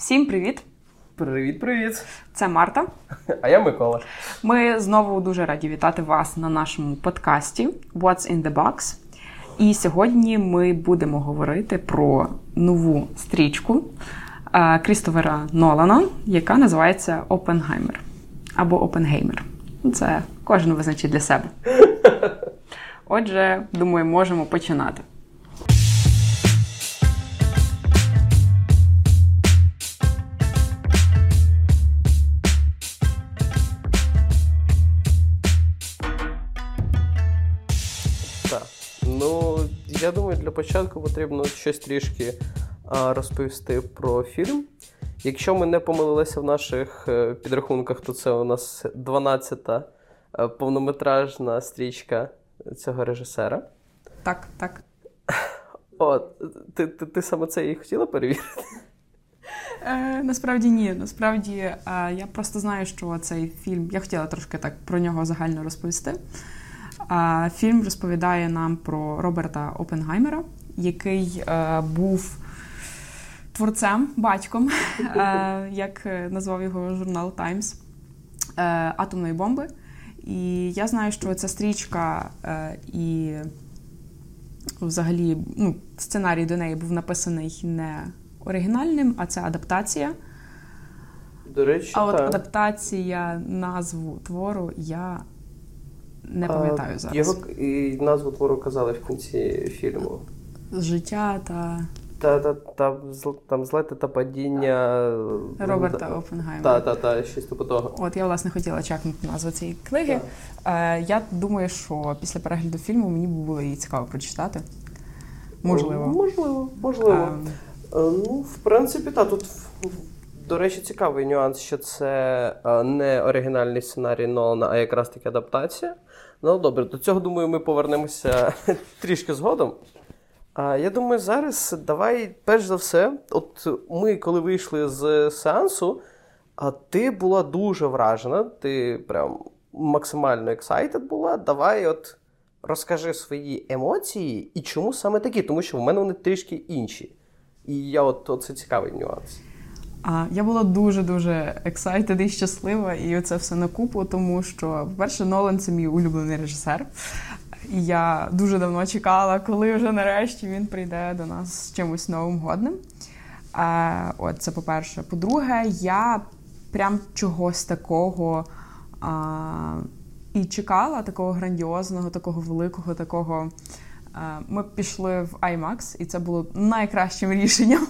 Всім привіт! Привіт-привіт! Це Марта. А я Микола. Ми знову дуже раді вітати вас на нашому подкасті What's in the Box. І сьогодні ми будемо говорити про нову стрічку е, Крістовера Нолана, яка називається Опенгаймер або Опенгеймер. Це кожен визначить для себе. Отже, думаю, можемо починати. Я думаю, для початку потрібно щось трішки розповісти про фільм. Якщо ми не помилилися в наших е, підрахунках, то це у нас 12-та е, повнометражна стрічка цього режисера. Так, так. От, ти, ти, ти саме це і хотіла перевірити? Е, насправді ні. Насправді е, я просто знаю, що цей фільм. Я хотіла трошки так про нього загально розповісти. Е, фільм розповідає нам про Роберта Опенгаймера, який е, був творцем, батьком, е, як назвав його журнал е, атомної бомби. І я знаю, що ця стрічка е, і взагалі ну, сценарій до неї був написаний не оригінальним, а це адаптація. До речі, А от так. адаптація назву твору я не пам'ятаю зараз. Його і назву твору казали в кінці фільму. Життя та Та, та, та, там злети та падіння Роберта Та, та, та, щось типу того. От я власне хотіла чекнути назву цієї книги. Е, я думаю, що після перегляду фільму мені було її цікаво прочитати. Можливо. Можливо, можливо. Ем, Е, Ну, в принципі, так. Тут, до речі, цікавий нюанс, що це е, не оригінальний сценарій Нолана, а якраз таки адаптація. Ну, добре, до цього, думаю, ми повернемося трішки згодом. А я думаю, зараз давай, перш за все, от ми, коли вийшли з сеансу, а ти була дуже вражена, ти прям максимально excited була. Давай, от розкажи свої емоції і чому саме такі, тому що в мене вони трішки інші. І я от оце цікавий нюанс. А я була дуже дуже excited і щаслива, і це все на купу, тому що, по-перше, Нолан це мій улюблений режисер. І я дуже давно чекала, коли вже нарешті він прийде до нас з чимось новим годним. А, от це по-перше. По-друге, я прям чогось такого а, і чекала, такого грандіозного, такого великого, такого. Ми пішли в IMAX, і це було найкращим рішенням,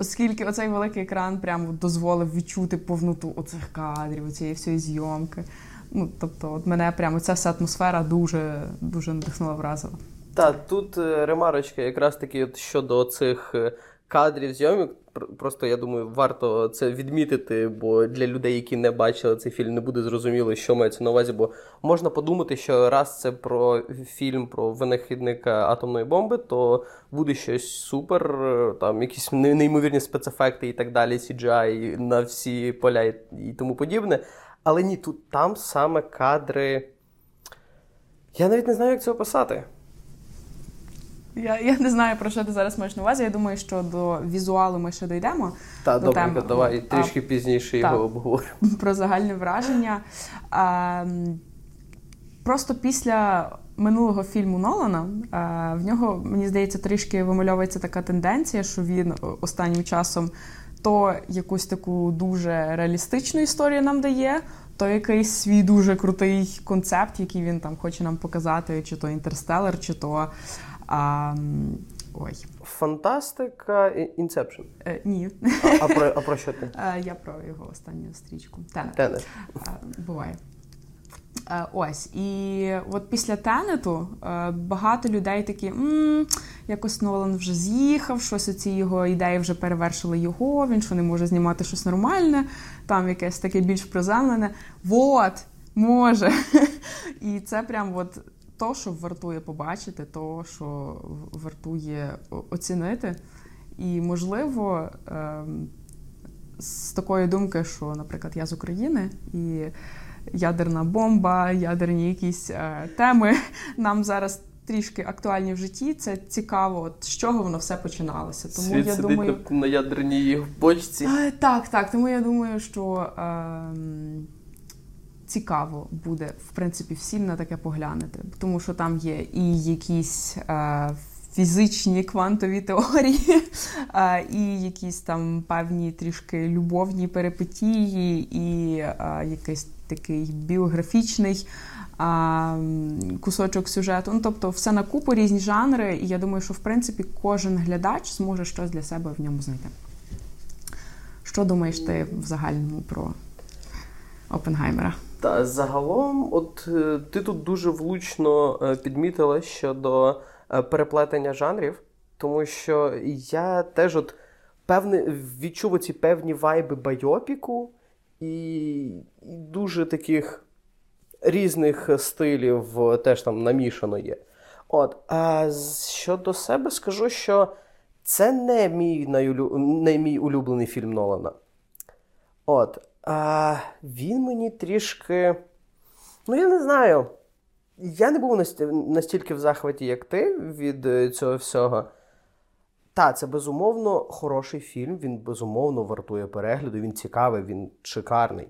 оскільки оцей великий екран прямо дозволив відчути повноту оцих кадрів, цієї всієї зйомки. Ну, тобто, от мене прямо ця вся атмосфера дуже дуже надихнула, вразила. Та тут е, ремарочка, якраз таки щодо цих е, кадрів зйомок. Просто я думаю, варто це відмітити, бо для людей, які не бачили цей фільм, не буде зрозуміло, що мається на увазі. Бо можна подумати, що раз це про фільм про винахідника атомної бомби, то буде щось супер, там якісь неймовірні спецефекти і так далі, CGI на всі поля і тому подібне. Але ні, тут там саме кадри. Я навіть не знаю, як це описати. Я, я не знаю, про що ти зараз маєш на увазі. Я думаю, що до візуалу ми ще дійдемо. Та, до добренько, теми. давай А, трішки пізніше так. його обговоримо. про загальне враження. А, просто після минулого фільму Нолана а, в нього, мені здається, трішки вимальовується така тенденція, що він останнім часом то якусь таку дуже реалістичну історію нам дає. То якийсь свій дуже крутий концепт, який він там хоче нам показати, чи то інтерстелер, чи то а, ой, Фантастика Inception. е, ні. А, а, про, а про що ти? Е, Я про його останню стрічку. Tenet. Tenet. Е, Буває. Е, Ось. І от після Tenet у е, багато людей такі, «М, якось Нолан вже з'їхав, щось ці його ідеї вже перевершили його, він що не може знімати щось нормальне, там якесь таке більш приземлене. Вот, може. І це прям от то, що вартує побачити, то, що вартує оцінити. І, можливо, ем, з такої думки, що, наприклад, я з України і ядерна бомба, ядерні якісь е, теми нам зараз трішки актуальні в житті. Це цікаво, от, з чого воно все починалося. Тому Світ я сидить думаю, на, ядерній бочці. Е, Так, так. Тому я думаю, що ем, цікаво буде, в принципі, всім на таке поглянути. Тому що там є і якісь е, фізичні квантові теорії, е, і якісь там певні трішки любовні перипетії, і е, якийсь такий біографічний. Кусочок сюжету, ну тобто все на купу різні жанри, і я думаю, що в принципі кожен глядач зможе щось для себе в ньому знайти. Що думаєш ти в загальному про Опенгаймера? Та загалом, от е, ти тут дуже влучно е, підмітила щодо е, переплетення жанрів, тому що я теж от певне відчув ці певні вайби байопіку і, і дуже таких різних стилів теж там намішано є. От, а щодо себе скажу, що це не мій, найулю... не мій улюблений фільм Нолана. От. А, він мені трішки. Ну, я не знаю. Я не був настільки в захваті, як ти від е, цього всього. Та, це безумовно хороший фільм, він безумовно вартує перегляду, він цікавий, він шикарний.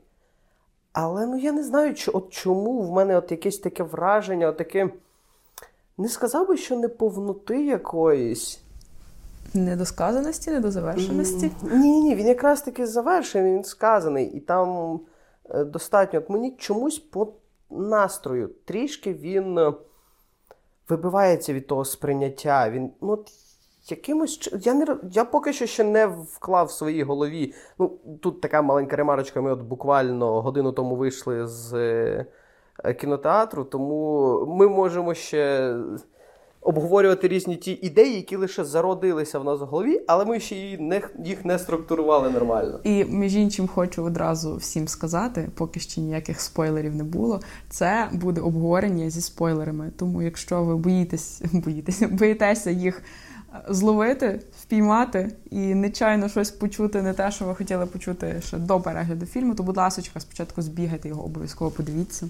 Але ну я не знаю, чо- от чому в мене от якесь таке враження, от таке. Не сказав би, що неповноти якоїсь. Недосказаності, недозавершеності. Ні, ні, він якраз таки завершений, він сказаний, і там е, достатньо. От мені чомусь по настрою трішки він е, вибивається від того сприйняття. Він, ну, от якимось. Я, не, я поки що ще не вклав в своїй голові. Ну, тут така маленька ремарочка. Ми от буквально годину тому вийшли з е, кінотеатру, тому ми можемо ще обговорювати різні ті ідеї, які лише зародилися в нас в голові, але ми ще її не, їх не структурували нормально. І між іншим хочу одразу всім сказати, поки ще ніяких спойлерів не було. Це буде обговорення зі спойлерами. Тому, якщо ви боїтесь, боїтеся, боїтеся їх е, зловити, впіймати і нечайно щось почути, не те, що ви хотіли почути ще до перегляду фільму, то, будь ласка, спочатку збігайте його, обов'язково подивіться.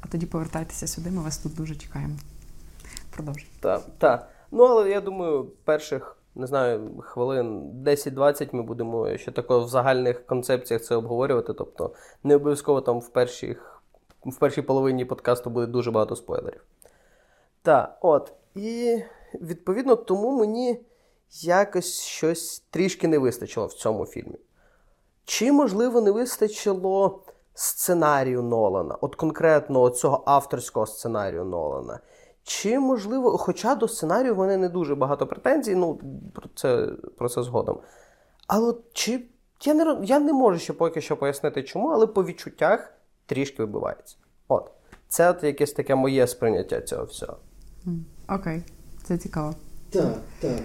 А тоді повертайтеся сюди. Ми вас тут дуже чекаємо. Продовжуй. Так, та. Ну, але я думаю, перших, не знаю, хвилин 10-20 ми будемо ще тако в загальних концепціях це обговорювати. Тобто не обов'язково там в перших, в першій половині подкасту буде дуже багато спойлерів. Так, от. І відповідно тому мені якось щось трішки не вистачило в цьому фільмі. Чи, можливо, не вистачило сценарію Нолана, от конкретно цього авторського сценарію Нолана? Чи, можливо, хоча до сценарію в мене не дуже багато претензій, ну, про це, про це згодом. Але чи я не, я не можу ще поки що пояснити чому, але по відчуттях трішки вибивається. От. Це от якесь таке моє сприйняття цього всього. Окей, це цікаво. Так, так.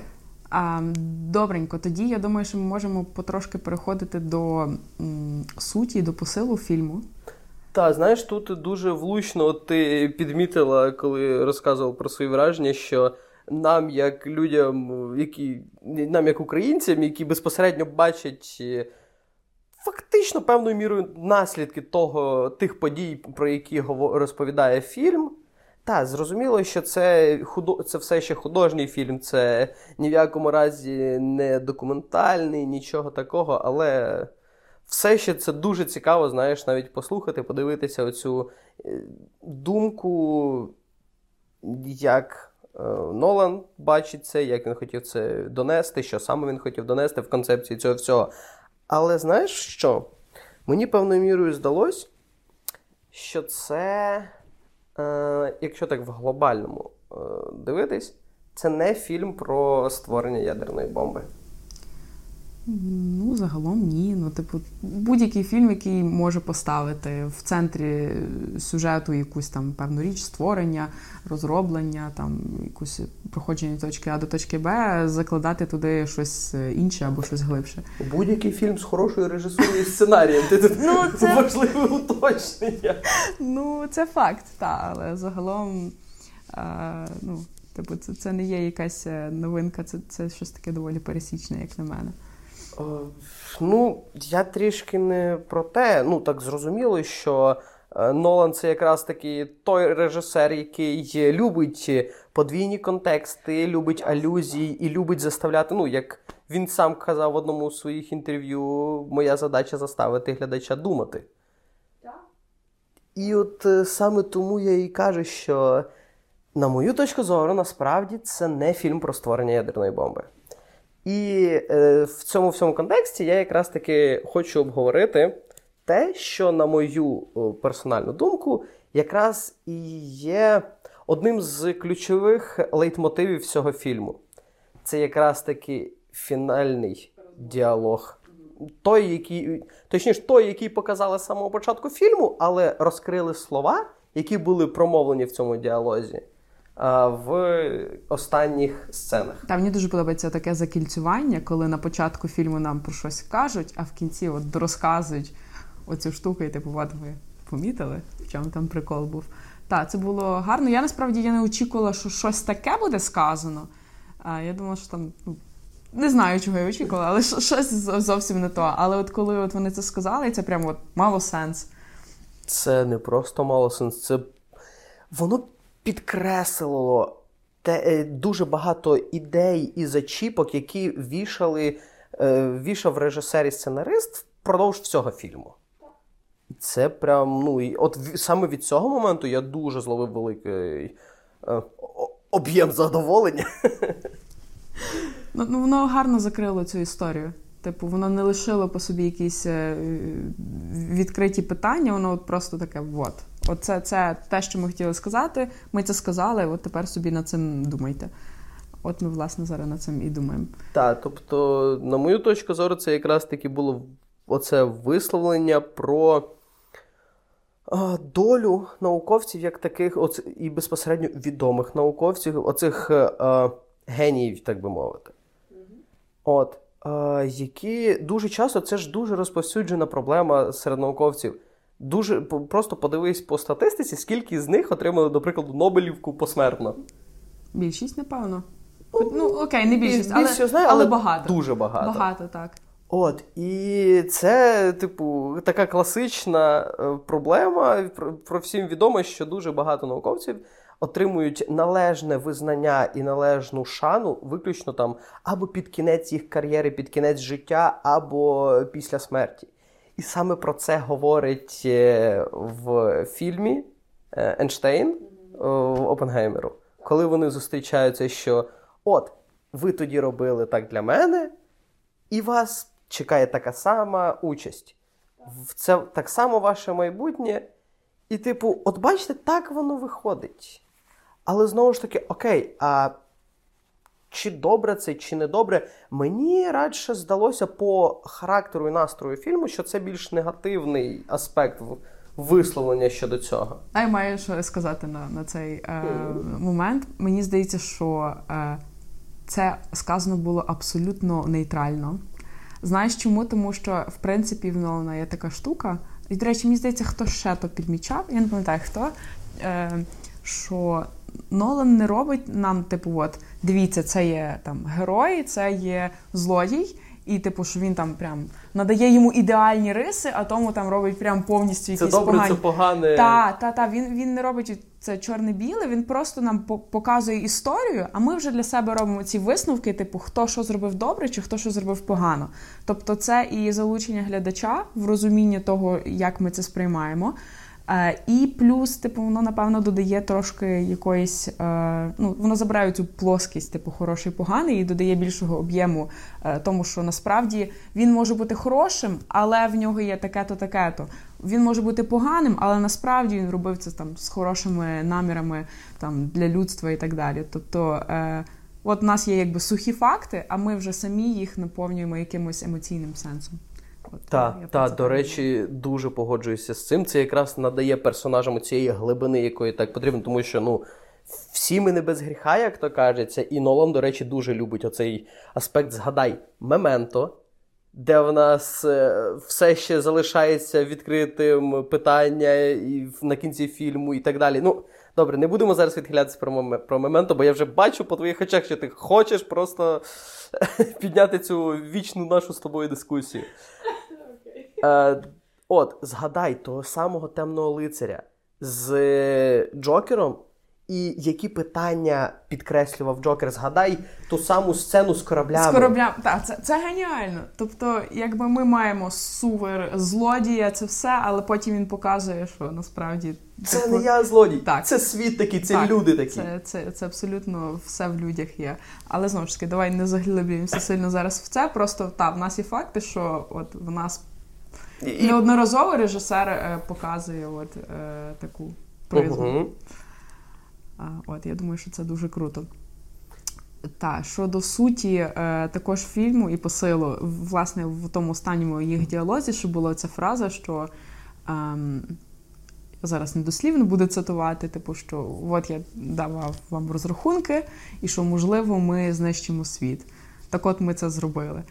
А, добренько, тоді я думаю, що ми можемо потрошки переходити до м, суті, до посилу фільму. Та, знаєш, тут дуже влучно ти підмітила, коли розказував про свої враження, що нам, як людям, які нам, як українцям, які безпосередньо бачать е, фактично певною мірою наслідки того, тих подій, про які розповідає фільм. Та, зрозуміло, що це худо... це все ще художній фільм, це ні в якому разі не документальний, нічого такого, але все ще це дуже цікаво, знаєш, навіть послухати, подивитися оцю е, думку, як е, Нолан бачить це, як він хотів це донести, що саме він хотів донести в концепції цього всього. Але знаєш що? Мені певною мірою здалось, що це, е, якщо так в глобальному е, дивитись, це не фільм про створення ядерної бомби. Ну, загалом ні. Ну, типу, будь-який фільм, який може поставити в центрі сюжету якусь там певну річ, створення, розроблення, там якусь проходження точки А до точки Б, закладати туди щось інше або щось глибше. Будь-який фільм з хорошою режисурою і сценарієм. Ти тут Ну, це- важливе уточнення. Ну, це факт, так, але загалом, е, ну, типу, це, це не є якась е, новинка, це, це щось таке доволі пересічне, як на мене. Е, Ну, я трішки не про те. Ну, так зрозуміло, що Е, Нолан це якраз таки той режисер, який любить подвійні контексти, любить алюзії і любить заставляти. Ну, як він сам казав в одному з своїх інтерв'ю, моя задача заставити глядача думати. І от е, саме тому я і кажу, що, на мою точку зору, насправді це не фільм про створення ядерної бомби. І е, в цьому всьому контексті я якраз таки хочу обговорити те, що, на мою персональну думку, якраз і є одним з ключових лейтмотивів цього фільму. Це якраз таки фінальний діалог. Той, який, точніше, той, який показали з самого початку фільму, але розкрили слова, які були промовлені в цьому діалозі в останніх сценах. Та мені дуже подобається таке закільцювання, коли на початку фільму нам про щось кажуть, а в кінці от розказують оцю штуку, і типу, от ви помітили, в чому там прикол був. Так, це було гарно. Я насправді я не очікувала, що щось таке буде сказано. А, Я думала, що там. ну, Не знаю, чого я очікувала, але щось зовсім не то. Але от коли от вони це сказали, це прямо от мало сенс. Це не просто мало сенс, це воно підкреслило те, е, дуже багато ідей і зачіпок, які вішали, е, вішав режисер і сценарист впродовж всього фільму. Це прям, ну, і от саме від цього моменту я дуже зловив великий е, об'єм задоволення. Ну, ну, Воно гарно закрило цю історію. Типу, воно не лишило по собі якісь е, відкриті питання, воно от просто таке от. Оце це те, що ми хотіли сказати. Ми це сказали, от тепер собі над цим думайте. От ми, власне, зараз над цим і думаємо. Так, тобто, на мою точку зору, це якраз таки було оце висловлення про долю науковців, як таких, оце, і безпосередньо відомих науковців, оцих а, геніїв, так би мовити. От, а, які дуже часто це ж дуже розповсюджена проблема серед науковців. Дуже просто подивись по статистиці, скільки з них отримали, до прикладу, Нобелівку посмертно. Більшість, напевно. Ну, окей, не більшість, але, знаю, але, але багато. Дуже багато. Багато, так. От, і це, типу, така класична е, проблема. Про всім відомо, що дуже багато науковців отримують належне визнання і належну шану виключно там або під кінець їх кар'єри, під кінець життя, або після смерті. І саме про це говорить е, в фільмі е, Ейнштейн Опенгеймеру, коли вони зустрічаються, що от, ви тоді робили так для мене, і вас чекає така сама участь. Це так само ваше майбутнє. І, типу, от бачите, так воно виходить. Але знову ж таки, окей, а чи добре це, чи не добре, мені радше здалося по характеру і настрою фільму, що це більш негативний аспект висловлення щодо цього. А я маю що сказати на на цей е, момент. Мені здається, що е, це сказано було абсолютно нейтрально. Знаєш чому? Тому що, в принципі, в Нолана є така штука. І, до речі, мені здається, хто ще то підмічав, я не пам'ятаю хто. Е, що Нолан не робить нам, типу, от дивіться, це є там герой, це є злодій, і типу, що він там прям надає йому ідеальні риси, а тому там робить прям повністю якісь Це добре, погані. це погане. Так, та, та, він він не робить це чорне-біле, він просто нам показує історію, а ми вже для себе робимо ці висновки, типу, хто що зробив добре, чи хто що зробив погано. Тобто, це і залучення глядача в розуміння того, як ми це сприймаємо. Е, і плюс, типу, воно, напевно, додає трошки якоїсь, е, ну, воно забирає цю плоскість, типу, хороший, поганий, і додає більшого об'єму, е, тому що насправді він може бути хорошим, але в нього є таке-то, таке-то. Він може бути поганим, але насправді він робив це там з хорошими намірами там, для людства і так далі. Тобто, от у нас є якби сухі факти, а ми вже самі їх наповнюємо якимось емоційним сенсом. Так, та, до речі, дуже погоджуюся з цим. Це якраз надає персонажам цієї глибини, якої так потрібно, тому що ну. Всі ми не без гріха, як то кажеться, і Нолан, до речі, дуже любить оцей аспект. Згадай, мементо, де в нас е, все ще залишається відкритим питання і на кінці фільму і так далі. Ну, добре, не будемо зараз відхилятися про про мементо, бо я вже бачу по твоїх очах, що ти хочеш просто підняти цю вічну нашу з тобою дискусію. Е, От, згадай того самого темного лицаря з Джокером, і які питання підкреслював Джокер. Згадай ту саму сцену з кораблями. З кораблями. Так, це, це геніально. Тобто, якби ми маємо супер злодія, це все, але потім він показує, що насправді Це типу, не я злодій, Так. це світ такий, це Так, люди такі. Це, це, це абсолютно все в людях є. Але знову ж таки, давай не заглиблюємося сильно зараз в це. Просто так, в нас є факти, що от в нас І- неодноразово режисер е, показує от е, таку призму. Мгм. От я думаю, що це дуже круто. Та щодо суті, е, також фільму і посилу, власне, в тому останньому їх діалозі, що була ця фраза, що ем, зараз недослівно буду цитувати, типу, що от я давав вам розрахунки, і що, можливо, ми знищимо світ. Так от ми це зробили.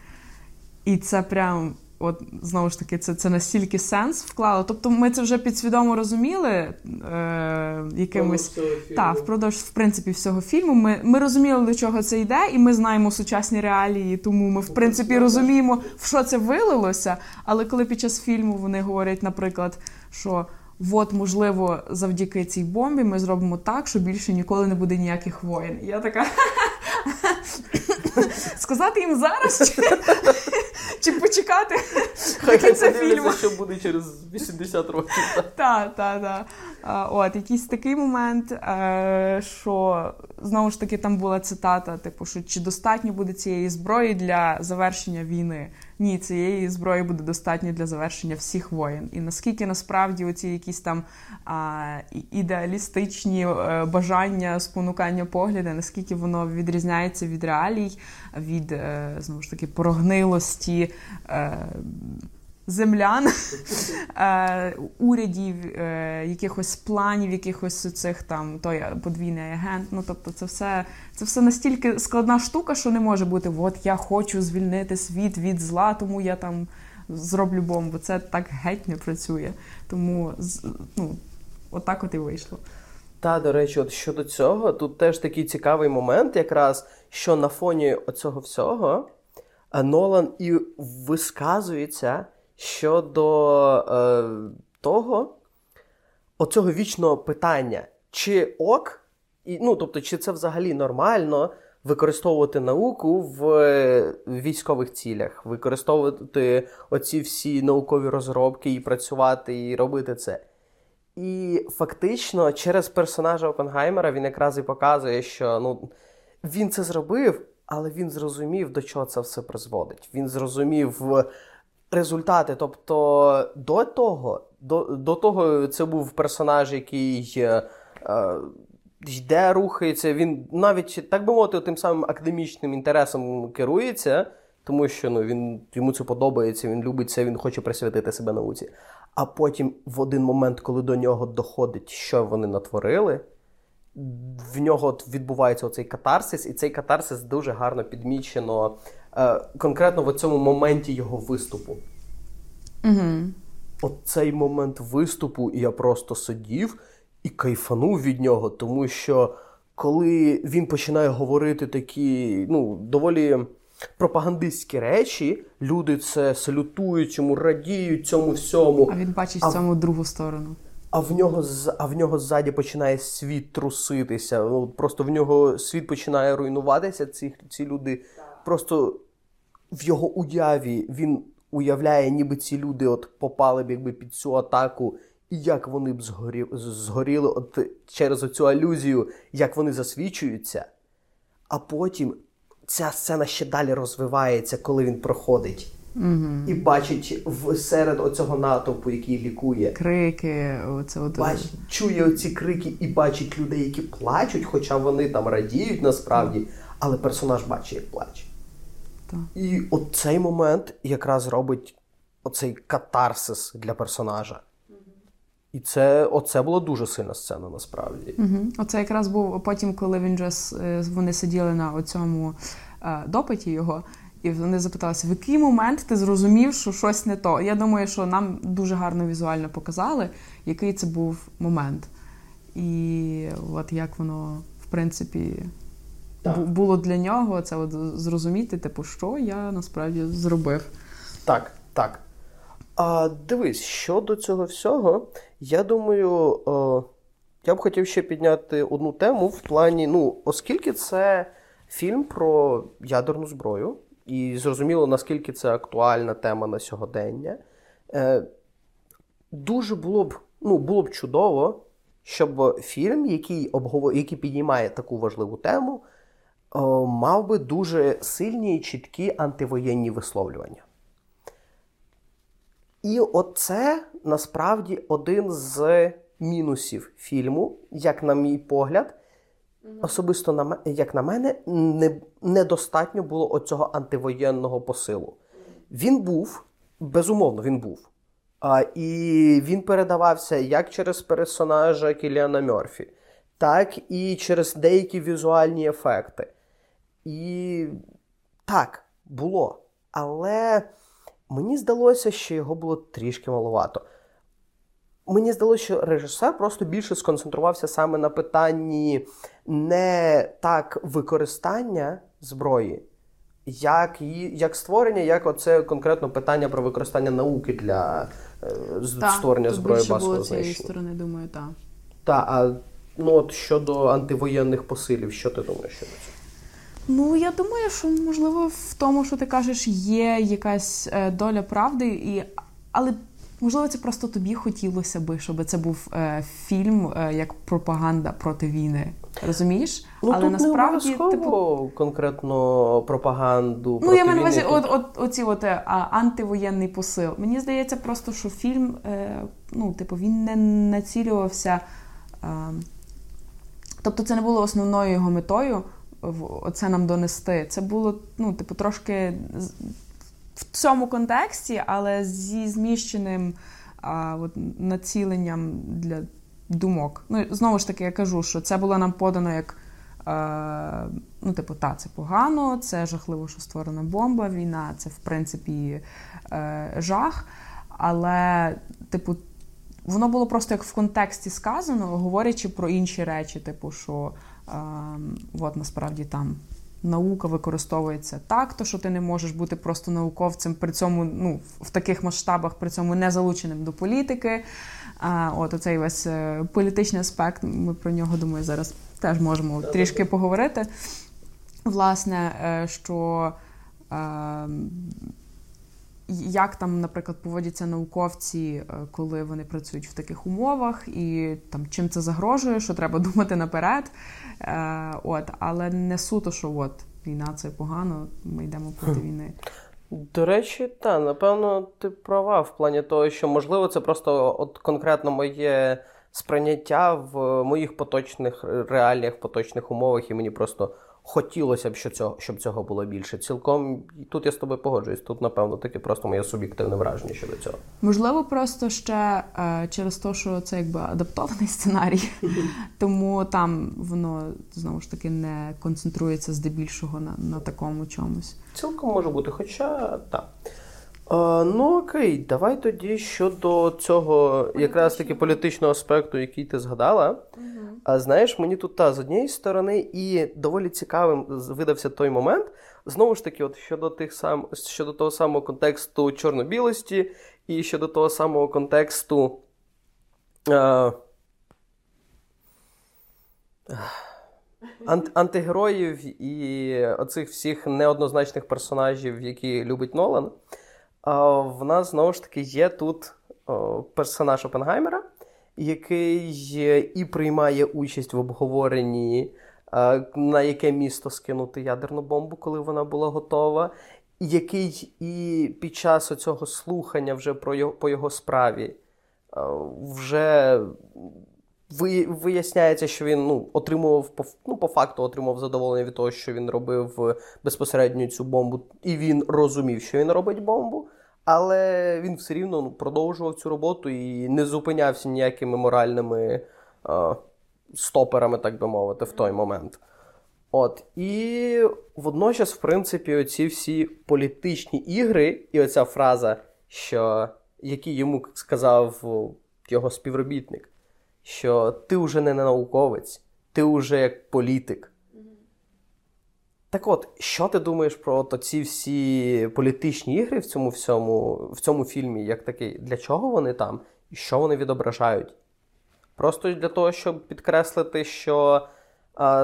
І це прям, от знову ж таки, це, це настільки сенс вклало. Тобто ми це вже підсвідомо розуміли е, якимось. Так, впродовж в принципі всього фільму. Ми, ми розуміли, до чого це йде, і ми знаємо сучасні реалії, тому ми в принципі розуміємо, в що це вилилося. Але коли під час фільму вони говорять, наприклад, що от, можливо, завдяки цій бомбі ми зробимо так, що більше ніколи не буде ніяких воєн. І я така. Сказати їм зараз чи, чи почекати Хай кінця подивляться, фільму? що буде через 80 років. Так, так, так. От, якийсь такий момент, е, що знову ж таки там була цитата: типу, що чи достатньо буде цієї зброї для завершення війни? Ні, цієї зброї буде достатньо для завершення всіх воєн. І наскільки насправді оці якісь там а, ідеалістичні е, бажання, спонукання погляди, наскільки воно відрізняється від реалій, від е, знову ж таки прогнилості. Землян, е, урядів, е, якихось планів, якихось цих там той подвійний агент. Ну тобто, це все, це все настільки складна штука, що не може бути: от я хочу звільнити світ від зла, тому я там зроблю бомбу. Це так геть не працює. Тому ну, отак от і вийшло. Та, до речі, от щодо цього, тут теж такий цікавий момент, якраз що на фоні оцього всього е, Нолан і висказується щодо е, того, оцього вічного питання, чи ок, і, ну, тобто, чи це взагалі нормально використовувати науку в е, військових цілях, використовувати оці всі наукові розробки і працювати, і робити це. І фактично через персонажа Опенгаймера він якраз і показує, що ну, він це зробив, але він зрозумів, до чого це все призводить. Він зрозумів результати. Тобто, до того, до, до того це був персонаж, який е, е, йде, рухається. Він навіть, так би мовити, тим самим академічним інтересом керується, тому що ну, він, йому це подобається, він любить це, він хоче присвятити себе науці. А потім, в один момент, коли до нього доходить, що вони натворили, в нього відбувається оцей катарсис, і цей катарсис дуже гарно підмічено конкретно в цьому моменті його виступу. Угу. От цей момент виступу, і я просто сидів і кайфанув від нього, тому що коли він починає говорити такі, ну, доволі пропагандистські речі, люди це салютують йому, радіють цьому всьому. А він бачить А в цьому другу сторону. А в нього а в нього ззаді починає світ труситися. Ну просто в нього світ починає руйнуватися. Ці, ці люди просто в його уяві він уявляє, ніби ці люди от попали б якби під цю атаку, і як вони б згорі, згоріли от через оцю алюзію, як вони засвічуються. А потім ця сцена ще далі розвивається, коли він проходить. І бачить в серед оцього натовпу, який лікує, Крики, оце от. Бач, чує оці крики і бачить людей, які плачуть, хоча вони там радіють насправді, але персонаж бачить, як плаче. Так. І от цей момент якраз робить оцей катарсис для персонажа. І це, оце була дуже сильна сцена насправді. Угу. Оце якраз був потім, коли він вже е, вони сиділи на оцьому е, допиті його, і вони запиталися, в який момент ти зрозумів, що щось не то. Я думаю, що нам дуже гарно візуально показали, який це був момент. І от як воно, в принципі, Так. було для нього це от зрозуміти, типу, що я насправді зробив. Так, так. А дивись, щодо цього всього, я думаю, о, я б хотів ще підняти одну тему в плані, ну, оскільки це фільм про ядерну зброю, і зрозуміло, наскільки це актуальна тема на сьогодення, е, дуже було б ну, було б чудово, щоб фільм, який обговор... який піднімає таку важливу тему, мав би дуже сильні і чіткі антивоєнні висловлювання. І оце насправді один з мінусів фільму, як на мій погляд, особисто на як на мене, не, недостатньо було оцього антивоєнного посилу. Він був, безумовно, він був. А, І він передавався як через персонажа Кіліана Мерфі, так і через деякі візуальні ефекти. І так, було. Але мені здалося, що його було трішки маловато. Мені здалося, що режисер просто більше сконцентрувався саме на питанні не так використання зброї, як її, як створення, як оце конкретно питання про використання науки для е, та, створення тут зброї більше було цієї сторони, думаю, так. Так, а ну от щодо антивоєнних посилів, що ти думаєш щодо цього? Ну, я думаю, що можливо в тому, що ти кажеш, є якась е, доля правди, і але можливо це просто тобі хотілося би, щоб це був е, фільм е, як пропаганда проти війни. Розумієш? Ну, але тут насправді не типу... конкретно пропаганду. Ну, проти я маю на увазі, от, от, оці от, е, а, антивоєнний посил. Мені здається, просто що фільм, е, ну, типу, він не націлювався. Е, тобто, це не було основною його метою оце нам донести. Це було, ну, типу, трошки в цьому контексті, але зі зміщеним а, от, націленням для думок. Ну, знову ж таки, я кажу, що це було нам подано як. Е, ну, типу, та, це погано, це жахливо, що створена бомба, війна, це в принципі е, жах. Але, типу, воно було просто як в контексті сказано, говорячи про інші речі, типу, що от насправді там наука використовується так, то що ти не можеш бути просто науковцем при цьому ну, в таких масштабах, при цьому не залученим до політики. А, от оцей весь е, політичний аспект, ми про нього думаю зараз теж можемо трішки поговорити. Власне, е, що е, як там, наприклад, поводяться науковці, е, коли вони працюють в таких умовах, і там чим це загрожує, що треба думати наперед. Е, от, але не суто, що от війна це погано, ми йдемо проти війни. До речі, та, напевно, ти права в плані того, що можливо це просто от конкретно моє сприйняття в моїх поточних реаліях, поточних умовах, і мені просто хотілося б, що цього, щоб цього було більше. Цілком тут я з тобою погоджуюсь. Тут, напевно, таке просто моє суб'єктивне враження щодо цього. Можливо, просто ще е, через те, що це якби адаптований сценарій, тому там воно знову ж таки не концентрується здебільшого на, на такому чомусь. Цілком може бути, хоча так. Е, ну окей, давай тоді щодо цього якраз таки політичного аспекту, який ти згадала. А знаєш, мені тут та з однієї сторони і доволі цікавим видався той момент. Знову ж таки, от щодо тих сам щодо того самого контексту чорно-білості, і щодо того самого контексту. Е, Ант- антигероїв і оцих всіх неоднозначних персонажів, які любить Нолан. В нас знову ж таки є тут персонаж Опенгаймера, який і приймає участь в обговоренні, на яке місто скинути ядерну бомбу, коли вона була готова. Який і під час цього слухання вже про його, по його справі вже виясняється, що він ну, отримував ну, по факту отримав задоволення від того, що він робив е, безпосередньо цю бомбу, і він розумів, що він робить бомбу, але він все рівно ну, продовжував цю роботу і не зупинявся ніякими моральними е, стоперами, так би мовити, в той момент. От, і водночас, в принципі, оці всі політичні ігри, і оця фраза, що, який йому сказав його співробітник, що ти вже не науковець, ти вже як політик. Так от, що ти думаєш про то ці всі політичні ігри в цьому всьому, в цьому фільмі, як такий? Для чого вони там? І що вони відображають? Просто для того, щоб підкреслити, що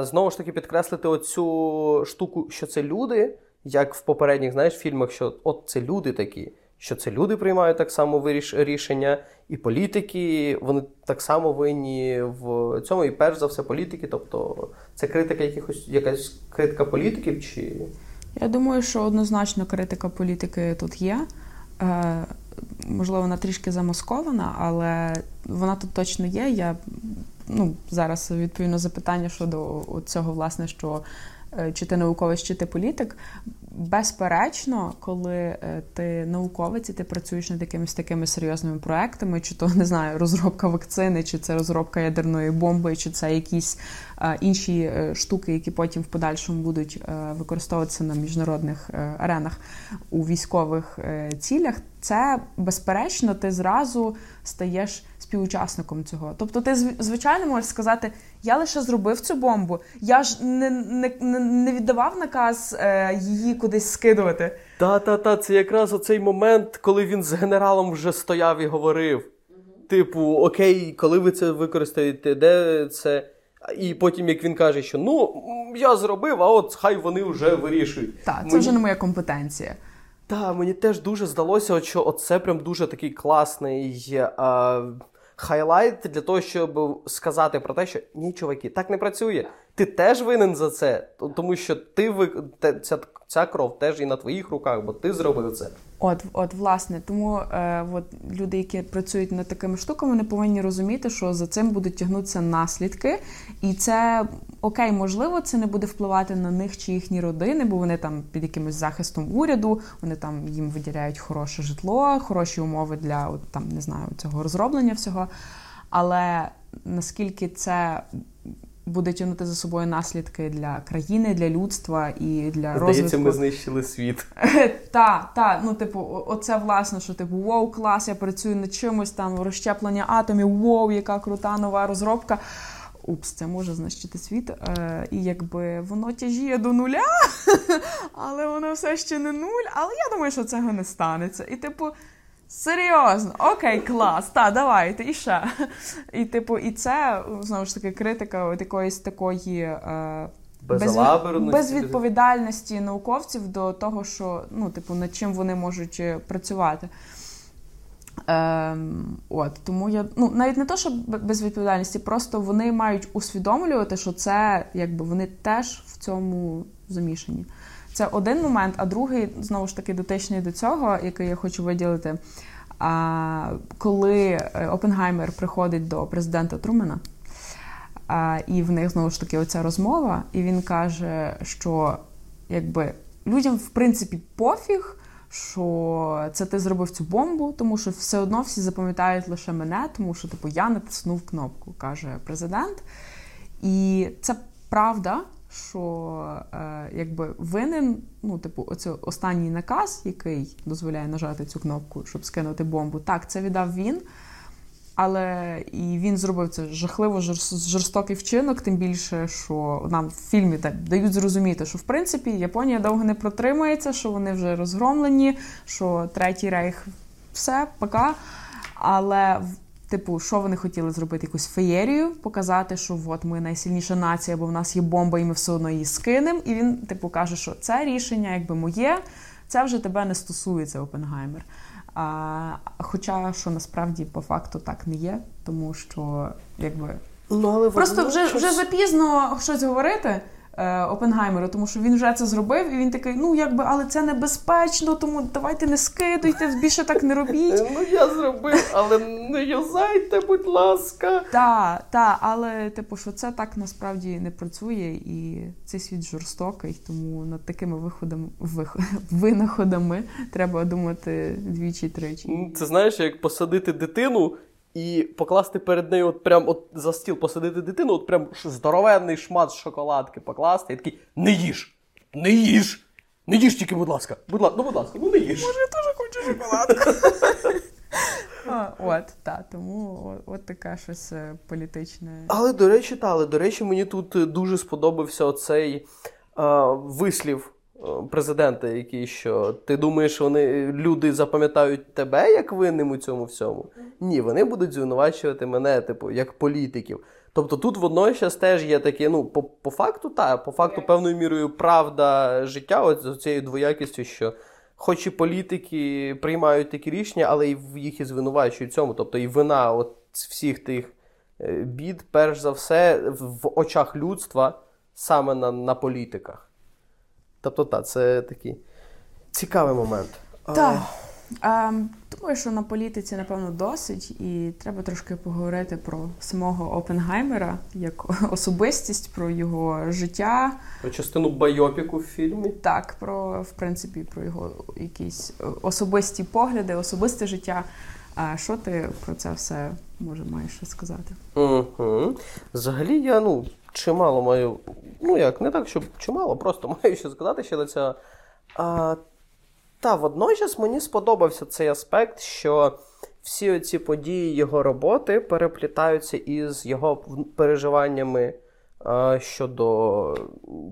знову ж таки підкреслити оцю штуку, що це люди, як в попередніх знаєш, фільмах, що от це люди такі, що це люди приймають так само виріш... рішення, і політики, вони так само винні в цьому, і перш за все, політики. Тобто це критика якихось якась критика політиків чи. Я думаю, що однозначно критика політики тут є. Е, Можливо, вона трішки замаскована, але вона тут точно є. Я ну, зараз відповім на запитання щодо цього, власне, що е, чи ти науковець, чи ти політик. Безперечно, коли е, ти науковець і ти працюєш над якимись такими серйозними проектами, чи то не знаю, розробка вакцини, чи це розробка ядерної бомби, чи це якісь е, інші е, штуки, які потім в подальшому будуть використовуватися на міжнародних аренах у військових цілях, це безперечно, ти зразу стаєш співучасником цього. Тобто, ти звичайно можеш сказати, я лише зробив цю бомбу, я ж не не, не віддавав наказ е, її кудись скидувати. Та-та-та, це якраз оцей момент, коли він з генералом вже стояв і говорив. Типу, окей, коли ви це використаєте, де це. І потім, як він каже, що ну я зробив, а от хай вони вже вирішують. Так, це Мені... вже не моя компетенція. Так, мені теж дуже здалося, що це прям дуже такий класний а, хайлайт для того, щоб сказати про те, що ні, чуваки, так не працює. Ти теж винен за це, тому що ти ця, ця кров теж і на твоїх руках, бо ти зробив це. От, от, власне, тому е, от люди, які працюють над такими штуками, вони повинні розуміти, що за цим будуть тягнутися наслідки, і це окей, можливо, це не буде впливати на них чи їхні родини, бо вони там під якимось захистом уряду, вони там їм виділяють хороше житло, хороші умови для от, там не знаю цього розроблення всього. Але наскільки це буде тягнути за собою наслідки для країни, для людства і для розвитку. Здається, ми знищили світ. Так, так. Ну, типу, оце власне, що типу, воу, клас, я працюю над чимось там, розщеплення атомів, воу, яка крута нова розробка. Упс, це може знищити світ. Е, І якби воно тяжіє до нуля, але воно все ще не нуль. Але я думаю, що цього не станеться. І, типу, Серйозно, окей, клас, та давайте і ще. І типу, і це знову ж таки критика от якоїсь такої е, безвідповідальності науковців до того, що ну, типу, над чим вони можуть е, працювати. Ем, от, Тому я ну навіть не то, що безвідповідальності, просто вони мають усвідомлювати, що це якби вони теж в цьому замішані. Це один момент, а другий, знову ж таки, дотичний до цього, який я хочу виділити. А, Коли е, Опенгаймер приходить до президента Трумена, а, і в них знову ж таки оця розмова, і він каже, що якби людям в принципі пофіг, що це ти зробив цю бомбу, тому що все одно всі запам'ятають лише мене, тому що типу я натиснув кнопку, каже президент. І це правда що е, якби винен, ну, типу, оце останній наказ, який дозволяє нажати цю кнопку, щоб скинути бомбу. Так, це віддав він. Але і він зробив це жахливо жорстокий вчинок, тим більше, що нам в фільмі так дають зрозуміти, що в принципі Японія довго не протримається, що вони вже розгромлені, що третій рейх все, пока. Але Типу, що вони хотіли зробити? Якусь феєрію, показати, що от ми найсильніша нація, бо в нас є бомба, і ми все одно її скинемо. І він, типу, каже, що це рішення, якби моє, це вже тебе не стосується, Опенгаймер. А, Хоча що насправді по факту так не є, тому що якби ну, але просто вже, вже запізно щось говорити. Е, Опенгаймеру, тому що він вже це зробив, і він такий, ну якби, але це небезпечно, тому давайте не скидуйте, більше так не робіть. Ну я зробив, але не юзайте, будь ласка. Так, так, але типу, що це так насправді не працює, і цей світ жорстокий, тому над такими виходами вих... винаходами треба думати двічі-тричі. Це знаєш, як посадити дитину і покласти перед нею от прям от за стіл посадити дитину, от прям здоровенний шмат шоколадки покласти, і такий не їж! Не їж! Не їж тільки, будь ласка, будь ласка, ну будь ласка, ну не їж. Може, я теж хочу шоколадку. От, так, тому от, от таке щось е, політичне. Але, до речі, та, але, до речі, мені тут е, дуже сподобався оцей вислів е, президента, який що ти думаєш, вони люди запам'ятають тебе як винним у цьому всьому? Ні, вони будуть звинувачувати мене, типу, як політиків. Тобто тут водночас теж є таке, ну, по по факту, так, по факту, певною мірою правда життя, от з цією двоякістю, що хоч і політики приймають такі рішення, але і їх і звинувачують цьому. Тобто і вина от всіх тих е, бід, перш за все, в очах людства саме на на політиках. Тобто, так, це такий цікавий момент. Так. А, Думаю, що на політиці, напевно, досить, і треба трошки поговорити про самого Опенгаймера як особистість, про його життя. Про частину байопіку в фільмі. Так, про в принципі про його якісь особисті погляди, особисте життя. А що ти про це все може маєш сказати? Угу. Взагалі, я ну чимало маю. Ну як, не так, щоб чимало, просто маю що сказати ще до цього. А, Та водночас мені сподобався цей аспект, що всі ці події його роботи переплітаються із його переживаннями а, щодо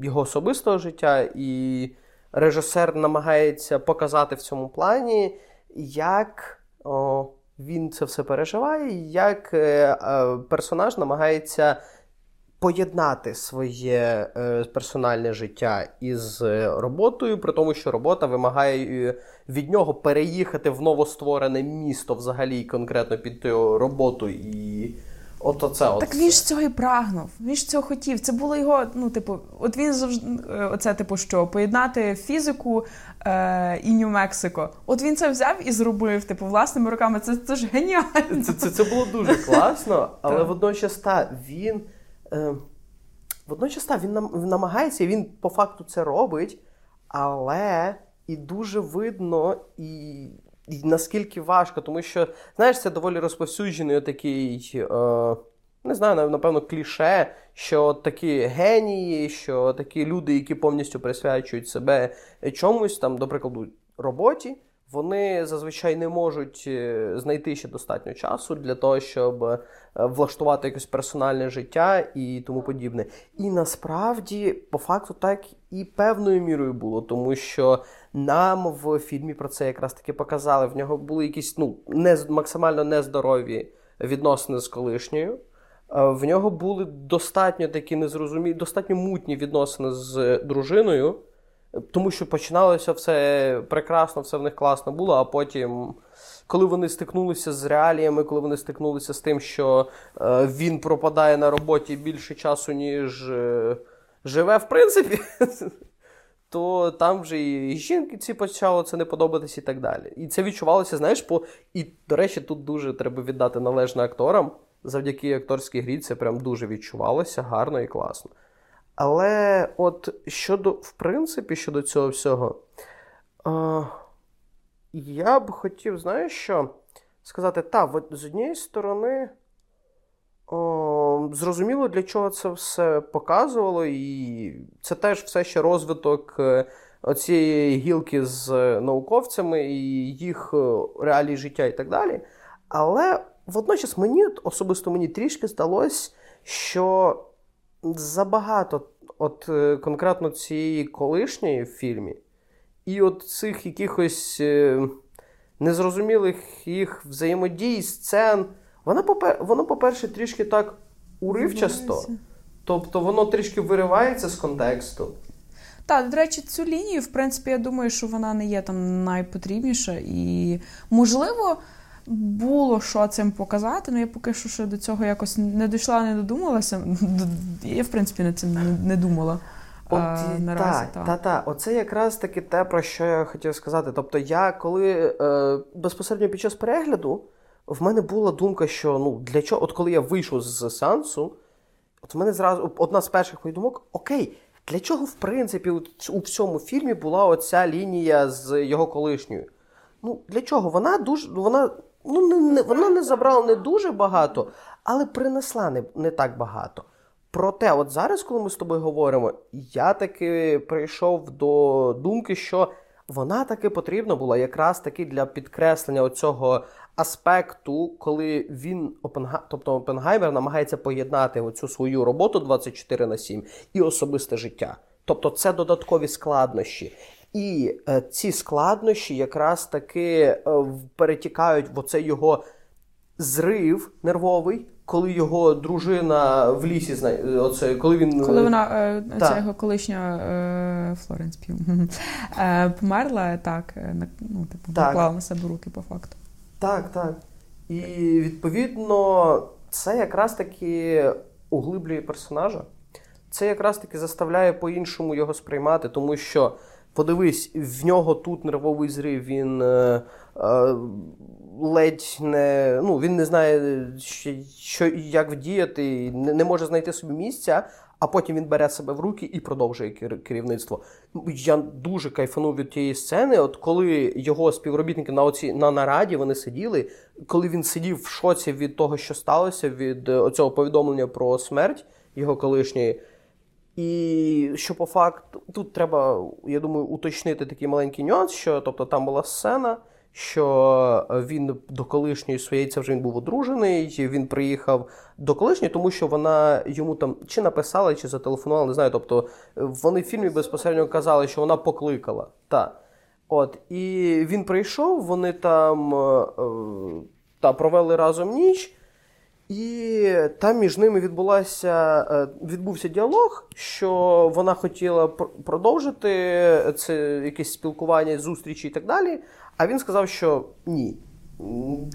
його особистого життя, і режисер намагається показати в цьому плані, як. О, він це все переживає, як е, е, персонаж намагається поєднати своє е, персональне життя із роботою, при тому, що робота вимагає від нього переїхати в новостворене місто взагалі конкретно під ту роботу і. От оце, от Так він ж цього і прагнув. Він ж цього хотів. Це було його. Ну, типу, от він завжди оце, типу, що поєднати фізику е, і Нью-Мексико. От він це взяв і зробив, типу, власними руками. Це це ж геніально. Це це, це було дуже класно, але водночас та він. Е, Водночас він намагається, він по факту це робить, але і дуже видно і і наскільки важко, тому що, знаєш, це доволі розповсюджений такий, е, не знаю, напевно, кліше, що такі генії, що такі люди, які повністю присвячують себе чомусь, там, до прикладу, роботі. Вони зазвичай не можуть е, знайти ще достатньо часу для того, щоб е, влаштувати якесь персональне життя і тому подібне. І насправді, по факту, так і певною мірою було, тому що нам в фільмі про це якраз таки показали. В нього були якісь ну, не, максимально нездорові відносини з колишньою. В нього були достатньо такі незрозумілі, достатньо мутні відносини з дружиною. Тому що починалося все прекрасно, все в них класно було, а потім, коли вони стикнулися з реаліями, коли вони стикнулися з тим, що е, він пропадає на роботі більше часу, ніж е, живе, в принципі, то там вже і жінки ці почало це не подобатись і так далі. І це відчувалося, знаєш, по. І, до речі, тут дуже треба віддати належне акторам. Завдяки акторській грі це прям дуже відчувалося гарно і класно. Але от щодо, в принципі, щодо цього всього, е, я б хотів, знаєш що, сказати, так, з однієї сторони, о, зрозуміло, для чого це все показувало, і це теж все ще розвиток е, оцієї гілки з науковцями і їх е, реалій життя і так далі. Але водночас мені особисто мені трішки здалось, що забагато от е, конкретно цієї колишньої в фільмі, і от цих якихось е, незрозумілих їх взаємодій, сцен. Воно, воно, по-перше, трішки так уривчасто. Тобто воно трішки виривається з контексту. Так, до речі, цю лінію, в принципі, я думаю, що вона не є там найпотрібніша. І, можливо, було що цим показати, але я поки що ще до цього якось не дійшла, не додумалася. Я, в принципі, над цим не думала. От, а, наразі, та, та, та, Оце якраз таки те, про що я хотів сказати. Тобто, я коли е, безпосередньо під час перегляду в мене була думка, що ну для чого, от коли я вийшов з сеансу, от в мене зразу одна з перших моїх думок: окей, для чого в принципі у, у всьому фільмі була оця лінія з його колишньою? Ну, для чого? Вона дуже вона ну, не, не, вона не забрала не дуже багато, але принесла не, не так багато. Проте, от зараз, коли ми з тобою говоримо, я таки прийшов до думки, що вона таки потрібна була якраз таки для підкреслення оцього аспекту, коли він Опенга... тобто Опенгаймер намагається поєднати оцю свою роботу 24 на 7 і особисте життя. Тобто це додаткові складнощі. І е, ці складнощі якраз таки е, перетікають в оцей його зрив нервовий, коли його дружина в лісі знає, оце, коли він Коли вона е, Так. ця його колишня е, Флоренс П'ю е, померла, так, е, ну, типу, Так. наклала на себе руки по факту. Так, так. І відповідно, це якраз таки углиблює персонажа. Це якраз таки заставляє по-іншому його сприймати, тому що, подивись, в нього тут нервовий зрив, він е, е, ледь не. Ну, він не знає, що, як вдіяти, не, не може знайти собі місця, а потім він бере себе в руки і продовжує керівництво. Я дуже кайфанув від тієї сцени. От коли його співробітники на оці на нараді вони сиділи, коли він сидів в шоці від того, що сталося, від е, оцього повідомлення про смерть його колишньої. І що по факту, тут треба, я думаю, уточнити такий маленький нюанс, що тобто там була сцена, що він до колишньої своєї, це вже він був одружений, він приїхав до колишньої, тому що вона йому там чи написала, чи зателефонувала, не знаю. Тобто вони в фільмі безпосередньо казали, що вона покликала. Та. От, і він прийшов, вони там е, е, та, провели разом ніч. І там між ними відбулася, е, відбувся діалог, що вона хотіла пр- продовжити це якесь спілкування, зустрічі і так далі. А він сказав, що ні.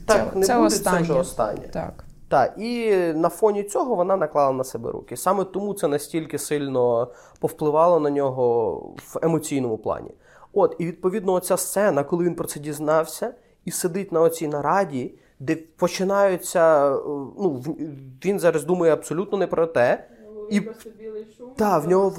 Так Це- не це буде, останнє. це вже останнє. Так. Так, і на фоні цього вона наклала на себе руки. Саме тому це настільки сильно повпливало на нього в емоційному плані. От, і відповідно, оця сцена, коли він про це дізнався і сидить на оцій нараді, де починаються. Ну, він зараз думає абсолютно не про те. І- просто білий шум. Та, в нього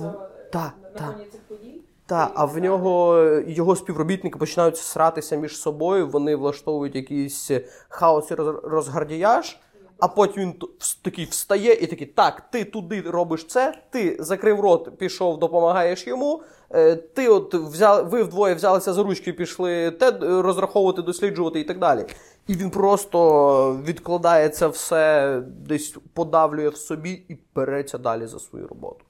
та, на та. цих подій. Та, а в нього його співробітники починають сратися між собою, вони влаштовують якийсь хаос і роз- розгардіяж, а потім він такий встає і такий: так, ти туди робиш це, ти закрив рот, пішов, допомагаєш йому. е, Ти от взяв, ви вдвоє взялися за ручки, пішли те розраховувати, досліджувати і так далі. І він просто відкладає це все, десь подавлює в собі і береться далі за свою роботу.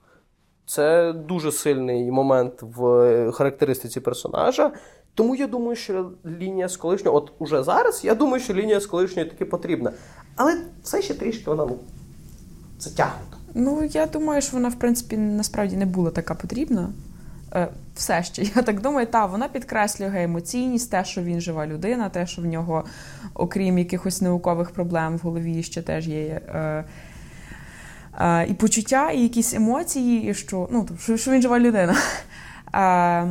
Це дуже сильний момент в характеристиці персонажа. Тому я думаю, що лінія з колишньою, от уже зараз, я думаю, що лінія з колишньою таки потрібна. Але все ще трішки вона ну, затягнута. Ну, я думаю, що вона, в принципі, насправді не була така потрібна. Е, Все ще, я так думаю, та вона підкреслює емоційність, те, що він жива людина, те, що в нього, окрім якихось наукових проблем в голові, ще теж є. Е, е, і почуття, і якісь емоції, і що, ну, що, що він жива людина. Е,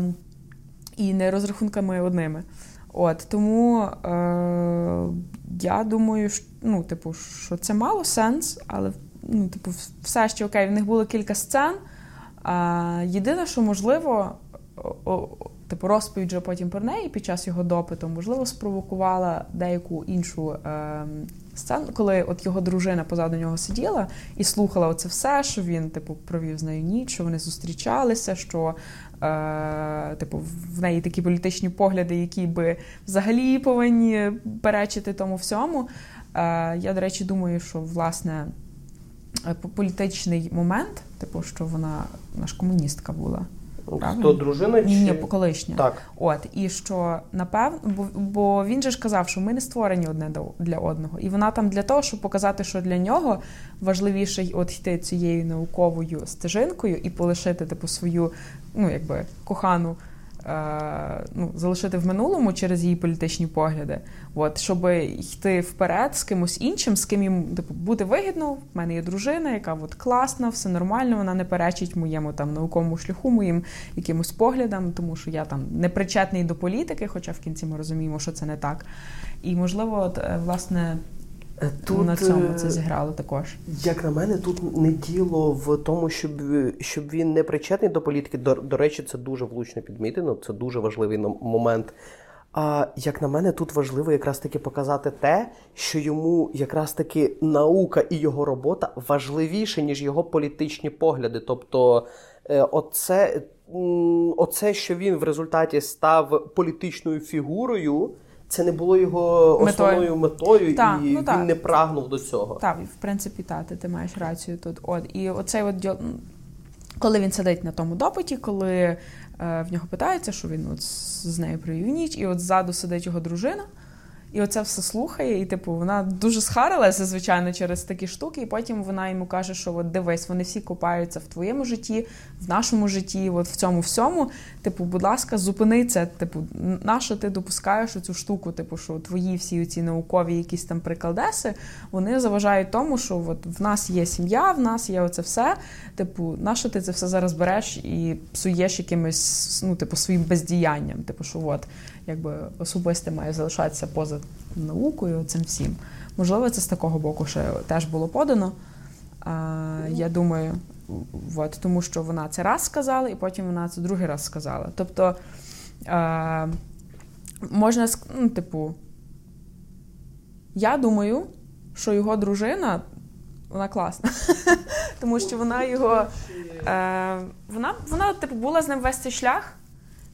і не розрахунками одними. От, тому е, я думаю, що, ну, типу, що це мало сенс, але ну, типу, все ще окей, в них було кілька сцен. А, єдине, що можливо, о, типу, розповідь вже потім про неї під час його допиту, можливо, спровокувала деяку іншу е, сцену, коли от його дружина позаду нього сиділа і слухала оце все, що він, типу, провів з нею ніч, що вони зустрічалися, що е, типу, в неї такі політичні погляди, які би взагалі повинні перечити тому всьому. Е, я, до речі, думаю, що власне е, політичний момент, типу, що вона, ж комуністка була. Правильно? Дружина чи Ні, колишня. так. От, і що напевно, бо, бо він же ж казав, що ми не створені одне для одного. І вона там для того, щоб показати, що для нього важливіше от йти цією науковою стежинкою і полишити типу свою, ну якби кохану. Е, ну, залишити в минулому через її політичні погляди, от, щоб йти вперед з кимось іншим, з ким їм типу, буде вигідно. В мене є дружина, яка от класна, все нормально, вона не перечить моєму там науковому шляху, моїм якимось поглядам, тому що я там не причетний до політики, хоча в кінці ми розуміємо, що це не так. І можливо, от, е, власне, Тут, на цьому е, це зіграло також. Як на мене, тут не діло в тому, щоб, щоб він не причетний до політики. До, до речі, це дуже влучно підмітено, це дуже важливий момент. А як на мене, тут важливо якраз таки показати те, що йому якраз таки наука і його робота важливіше, ніж його політичні погляди. Тобто, е, оце, оце, що він в результаті став політичною фігурою. Це не було його основною метою, Так, і ну він та. не прагнув до цього. Так, в принципі, та, ти, ти маєш рацію тут. От, і оцей от коли він сидить на тому допиті, коли е, в нього питається, що він от з нею провів ніч, і от ззаду сидить його дружина. І оце все слухає, і типу вона дуже схарилася, звичайно, через такі штуки. І потім вона йому каже, що от дивись, вони всі купаються в твоєму житті, в нашому житті, от в цьому всьому. Типу, будь ласка, зупини це. Типу, на що ти допускаєш цю штуку? Типу, що твої всі ці наукові якісь там прикладеси, вони заважають тому, що от в нас є сім'я, в нас є оце все. Типу, на ти це все зараз береш і псуєш якимось ну, типу, своїм бездіянням? Типу, що от якби особисте має залишатися поза наукою цим всім. Можливо, це з такого боку ще теж було подано. А, Я думаю, от, тому що вона це раз сказала, і потім вона це другий раз сказала. Тобто а, можна ну, типу, я думаю, що його дружина. Вона класна, тому що вона його е, вона, вона типу була з ним весь цей шлях.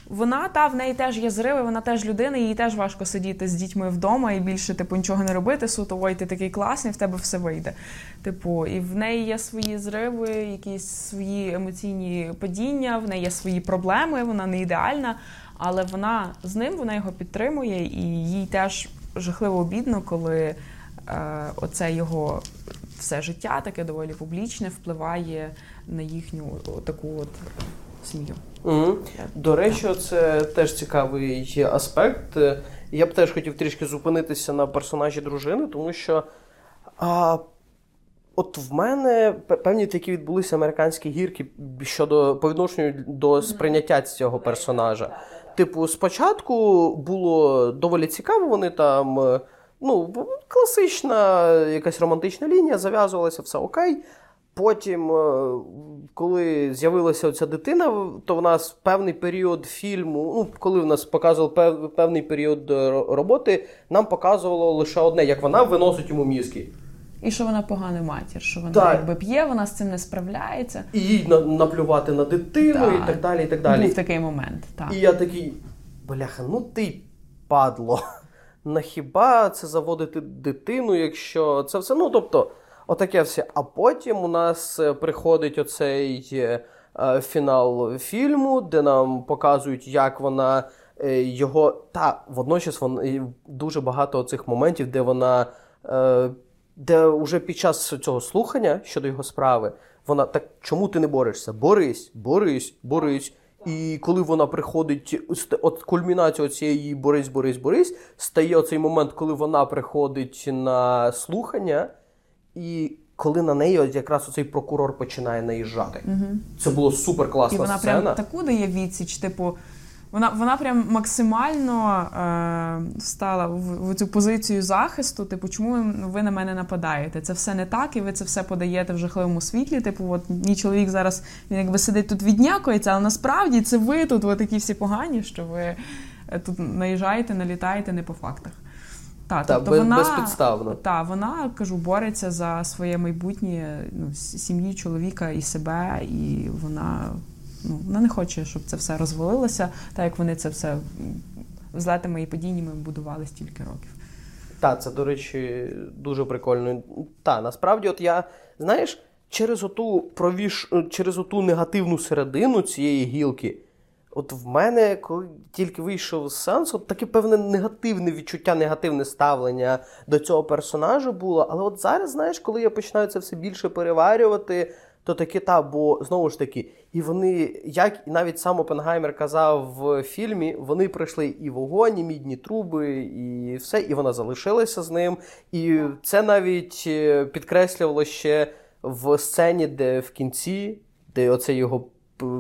Вона та в неї теж є зриви, вона теж людина, їй теж важко сидіти з дітьми вдома і більше типу нічого не робити. Суто ой, ти такий класний, в тебе все вийде. Типу, і в неї є свої зриви, якісь свої емоційні падіння, в неї є свої проблеми, вона не ідеальна, але вона з ним вона його підтримує, і їй теж жахливо обідно, коли е, оце його все життя, таке доволі публічне, впливає на їхню таку от сім'ю. Угу. До речі, це теж цікавий аспект. Я б теж хотів трішки зупинитися на персонажі дружини, тому що а, от в мене певні такі відбулися американські гірки щодо по відношенню до сприйняття цього персонажа. Типу, спочатку було доволі цікаво, вони там. Ну, класична якась романтична лінія, зав'язувалася, все окей. Потім, е, коли з'явилася ця дитина, то в нас певний період фільму, ну коли в нас показували певний період е, роботи, нам показувало лише одне, як вона виносить йому мізки. І що вона погана матір, що вона так. якби п'є, вона з цим не справляється. І їй наплювати на дитину так. і так далі. і так далі. Був такий момент. так. І я такий, бляха, ну ти падло. На хіба це заводити дитину, якщо це все. Ну, тобто. Отаке все. А потім у нас е, приходить оцей е, е, фінал фільму, де нам показують, як вона його. Та водночас вон, дуже багато цих моментів, де вона. Де вже під час цього слухання щодо його справи, вона так чому ти не борешся? Борись, борись, борись. І коли вона приходить, от кульмінація цієї борись, борись, борись, стає оцей момент, коли вона приходить на слухання. І коли на неї от якраз оцей прокурор починає наїжджати. Угу. Це було супер класна І вона сцена. прям таку дає відсіч, типу. Вона вона прям максимально е, стала в, в цю позицію захисту. Типу, чому ви на мене нападаєте? Це все не так, і ви це все подаєте в жахливому світлі. Типу, от мій чоловік зараз він якби сидить тут віднякується, але насправді це ви тут ви такі всі погані, що ви е, тут наїжджаєте, налітаєте не по фактах. Та, та тобто без, вона безпідставно. Та, вона кажу, бореться за своє майбутнє ну, сім'ї, чоловіка і себе, і вона ну, вона не хоче, щоб це все розвалилося, так як вони це все злетами і падіннями будували стільки років. Так, це, до речі, дуже прикольно. Та, насправді, от я, знаєш, через оту провіш, через оту негативну середину цієї гілки. От в мене, коли тільки вийшов з сеансу, таке певне негативне відчуття, негативне ставлення до цього персонажа було. Але от зараз, знаєш, коли я починаю це все більше переварювати, то таке та, бо знову ж таки, і вони, як і навіть сам Опенгаймер казав в фільмі, вони пройшли і вогонь, і мідні труби, і все, і вона залишилася з ним. І це навіть е, підкреслювало ще в сцені, де в кінці, де оце його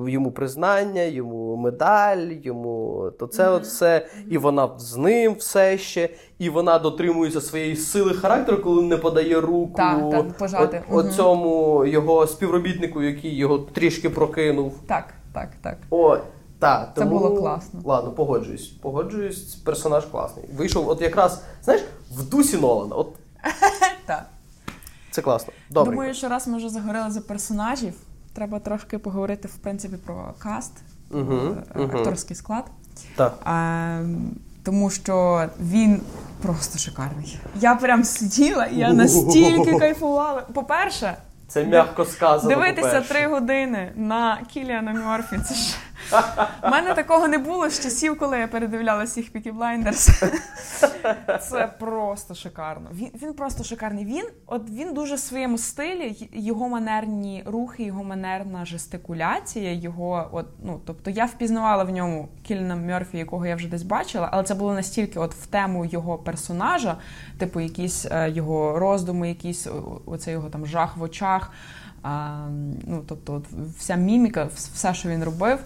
йому признання, йому медаль, йому то це mm-hmm. от все. І вона з ним все ще, і вона дотримується своєї сили характеру, коли не подає руку так, так, пожати. От, mm-hmm. цьому його співробітнику, який його трішки прокинув. Так, так, так. О, так, Це тому... було класно. Ладно, погоджуюсь. Погоджуюсь, персонаж класний. Вийшов, от якраз, знаєш, в дусі Нолана. От... Так. Це класно. Добре. Думаю, що раз ми вже загорили за персонажів треба трошки поговорити в принципі про каст, угу, акторський склад. Так. А, Тому що він просто шикарний. Я прям сиділа і я настільки кайфувала. По-перше, Це м'яко сказано. Дивитися три години на Кіліана Мьорфі. Це ж у мене такого не було з часів, коли я передивляла всіх Пікі Блайндерс. Це просто шикарно. Він він просто шикарний. Він от він дуже в своєму стилі, його манерні рухи, його манерна жестикуляція. Його, от ну тобто я впізнавала в ньому Кіліана Мьорфі, якого я вже десь бачила, але це було настільки от в тему його персонажа, типу, якісь е, його роздуми, якісь оце його там жах в очах. А, ну, тобто, от вся міміка, все, що він робив,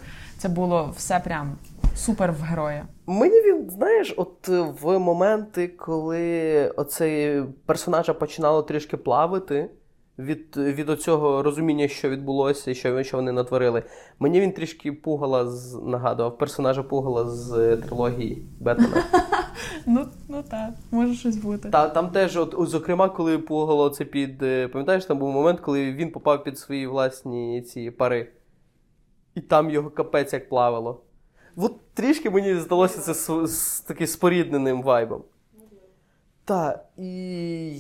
це було все прям супер в героя. Мені він, знаєш, от е, в моменти, коли оцей персонажа починало трішки плавити від, від оцього розуміння, що відбулося і що, що вони натворили, мені він трішки пугала з нагадував персонажа пугала з е, трилогії Бетмена. Ну, ну так, може щось бути. Та там теж, от, зокрема, коли пугало це під. е, Пам'ятаєш, там був момент, коли він попав під свої власні ці пари. І там його капець як плавало. От трішки мені здалося це з, з таким спорідненим вайбом. Так, і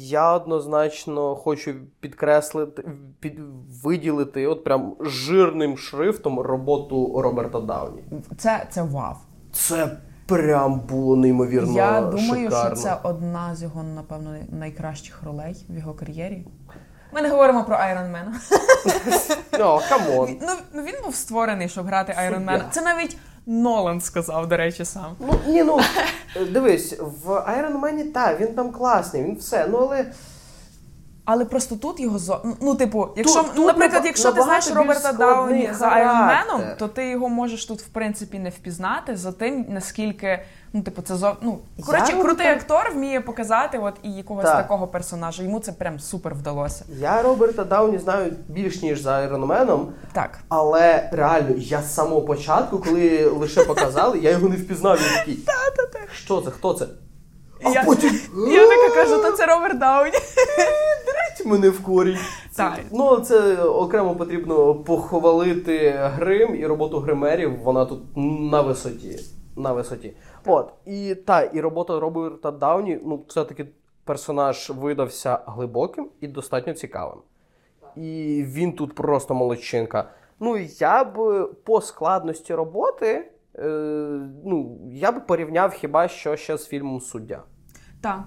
я однозначно хочу підкреслити, під, виділити от прям жирним шрифтом роботу Роберта Дауні. Це, це вау. Це прям було неймовірно. Я думаю, шикарно. що це одна з його, напевно, найкращих ролей в його кар'єрі. Ми не говоримо про Iron Man а. О, come on. Ну, ну він був створений, щоб грати Iron Man а. Це навіть Нолан сказав, до речі, сам. Ну, ні, ну дивись, в Iron Man, так, він там класний, він все. Ну але Але просто тут його зо... ну, типу, якщо, тут наприклад, якщо ти знаєш Роберта Дауні за. Iron Man ом, то ти його можеш тут в принципі не впізнати за тим, наскільки ну, типу, це зо... ну, коротше, Роберта- крутий актор вміє показати от і якогось Так. такого персонажа. Йому це прям супер вдалося. я Роберта Дауні знаю більш ніж за Man, Так. але реально, я з самого початку, коли лише показали, я його не впізнав. Я такий. Що це? Хто це? А Я- потім Я така кажу, то це Роберт Дауні. «Геть мене в корінь. Так. Ну, це окремо потрібно похвалити грим і роботу гримерів. Вона тут на висоті. На висоті. От, і та, і робота Роберта Дауні, ну, все-таки персонаж видався глибоким і достатньо цікавим. І він тут просто молодчинка. Ну, я б по складності роботи, е, ну, я б порівняв хіба що ще з фільмом Суддя. Так.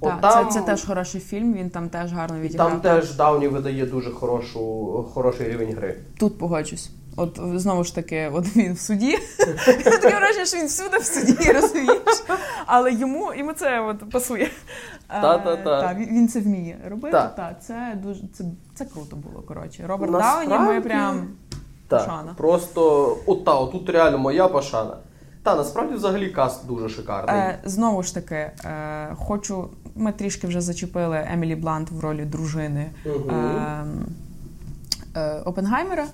От Так, там- це, це теж хороший фільм, він там теж гарно відіграв. Там теж Дауні видає дуже хорошу, хороший рівень гри. Тут погоджусь. От знову ж таки, от він в суді. Таке враження, що він всюди в суді, розумієш? Але йому, йому це от пасує. Та-та-та. Е, та, він, це вміє робити. Та. Та, це дуже це, це круто було. Коротше, Роберт Дауні, ми прям Пошана. просто от та, тут реально моя пошана. Та насправді взагалі каст дуже шикарний. Е, знову ж таки, е, хочу. Ми трішки вже зачепили Емілі Блант в ролі дружини е, е, Опенгаймера.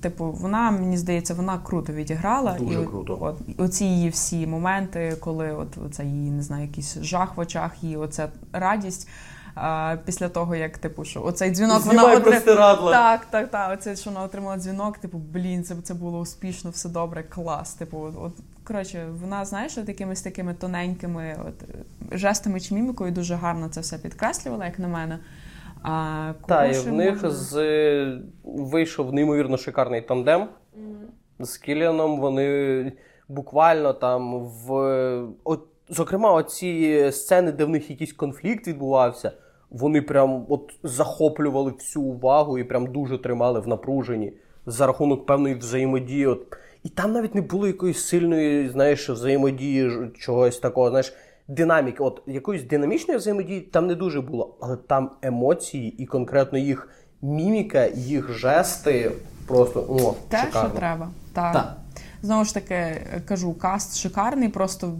Типу, вона, мені здається, вона круто відіграла. Дуже і, круто. От, оці її всі моменти, коли от оце її, не знаю, якийсь жах в очах, її оця радість. А, після того, як типу, що оцей дзвінок Знімай вона отри- простирадла. Так, так, так. Оце, що вона отримала дзвінок, типу, блін, це, це було успішно, все добре, клас. Типу, от, от коротше, вона, знаєш, от якимись такими тоненькими от, жестами чи мімікою дуже гарно це все підкреслювала, як на мене. А, Та, і в них можна? з... вийшов неймовірно шикарний тандем. З Кіліаном вони буквально там в. От, зокрема, оці сцени, де в них якийсь конфлікт відбувався, вони прям от захоплювали всю увагу і прям дуже тримали в напруженні за рахунок певної взаємодії. От. І там навіть не було якоїсь сильної, знаєш, взаємодії, чогось такого, знаєш, динаміки. От якоїсь динамічної взаємодії там не дуже було, але там емоції і конкретно їх міміка, їх жести просто о, Те, шикарно. що треба. Так. Так. Знову ж таки, кажу, каст шикарний, просто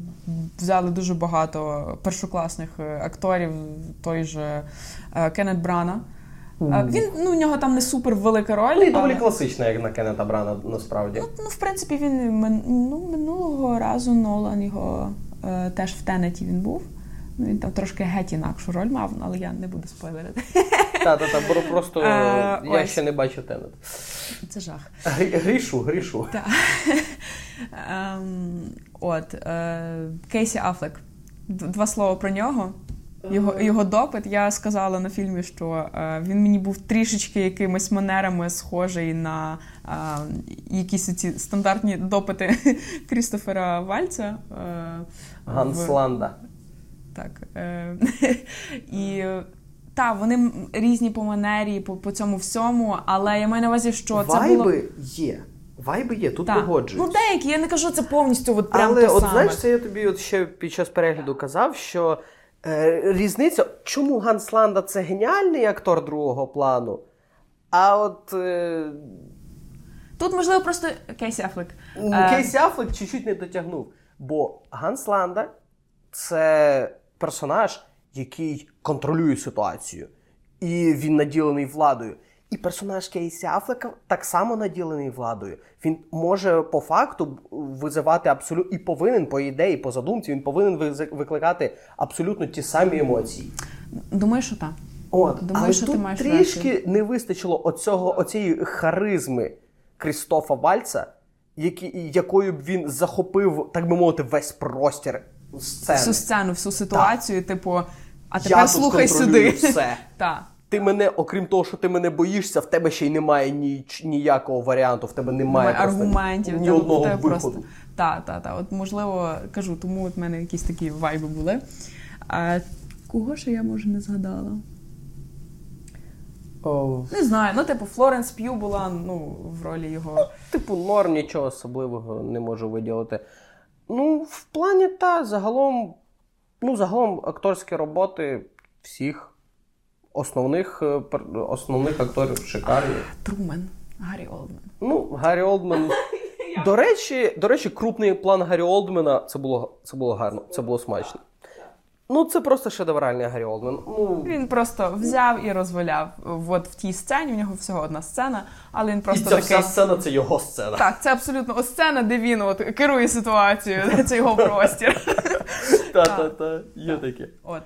взяли дуже багато першокласних е, акторів, той же е, Кеннет Брана. Е, Він ну, у нього там не супер велика роль. Ну, і доволі але- класична, як на Кеннета Брана, насправді. Ну, в принципі, він ну, минулого разу Нолан його теж в Тенеті він був. Ну, Він там трошки геть інакшу роль мав, але я не буду спойлерити. Та, та, та, бо просто а, я ось. ще не бачив Тенет. Це жах. Грішу, грішу. Так. Ем, от, е, Кейсі Афлек. Два слова про нього. Його його допит. Я сказала на фільмі, що е, він мені був трішечки якимись манерами схожий на е, якісь ці стандартні допити Крістофера Вальца. Е, Гансланда. В... Так. Е, і так, вони різні по манері, по по цьому всьому, але я маю на увазі, що Вайби це було... є. Вайби є, тут погоджуюсь. Ну, деякі, я не кажу це повністю от прям Але те от саме. знаєш, це я тобі от ще під час перегляду казав, що різниця, чому Ганс Ланда це геніальний актор другого плану, а от е, Тут, можливо, просто Кейсі Афлек. Кейсі Афлек чуть-чуть не дотягнув. Бо Ганс Ланда це персонаж, який контролює ситуацію, і він наділений владою. І персонаж Кейсі Афлека так само наділений владою. Він може по факту визивати абсолютно і повинен, по ідеї, по задумці, він повинен викликати абсолютно ті самі емоції. Думаю, що так. От, Думаю, але що ти маєш трішки не вистачило оцього, оцієї харизми Крістофа Вальца, які, якою б він захопив, так би мовити, весь простір сцени. Всю сцену, всю ситуацію, типу, а тепер тут слухай сюди. все. Так. Ти мене, окрім того, що ти мене боїшся, в тебе ще й немає ні, ніякого варіанту, в тебе немає, Немає просто аргументів. ні одного виходу. Просто... Так, так, так. От можливо, кажу, тому от в мене якісь такі вайби були. А кого ще я може не згадала? О, Не знаю. Ну, типу, Флоренс П'ю була ну, в ролі його. Типу, норм нічого особливого не можу виділити. Ну, в плані та загалом, ну, загалом акторські роботи всіх основних, е, пер- основних акторів шикарні. Трумен. Гаррі Олдмен. Ну, Гаррі Олдман. До речі, до речі, крупний план Гаррі Олдмена це було, це було гарно, це було смачно. Ну, це просто шедевральний Гаррі Олдман. Ну, Він просто взяв і розваляв. От в тій сцені, в нього всього одна сцена, але він і просто ця такий. вся сцена це його сцена. Так, це абсолютно ось сцена, де він от керує ситуацією, це його простір. Та-та-та, є таке. От.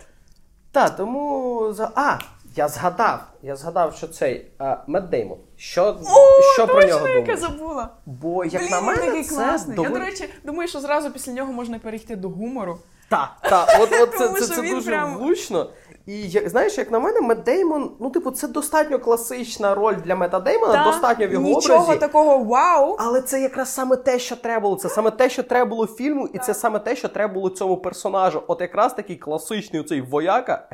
Та, тому. А, я згадав. Я згадав, що цей а, Мед Деймон. Що, О, що про нього думаєш? яка забула. Бо, як Блін, на мене, такий це класний. доволі... Я, до речі, думаю, що зразу після нього можна перейти до гумору. Так, так, от, от це, Тому це, що це він дуже прям- влучно. І знаєш, як на мене, Мет Деймон, ну, типу, це достатньо класична роль для Мета Деймона, Та, достатньо в його Нічого образі. такого вау. Але це якраз саме те, що треба було. Це саме те, що треба було фільму, і це саме те, що треба було цьому персонажу. От якраз такий класичний оцей вояка,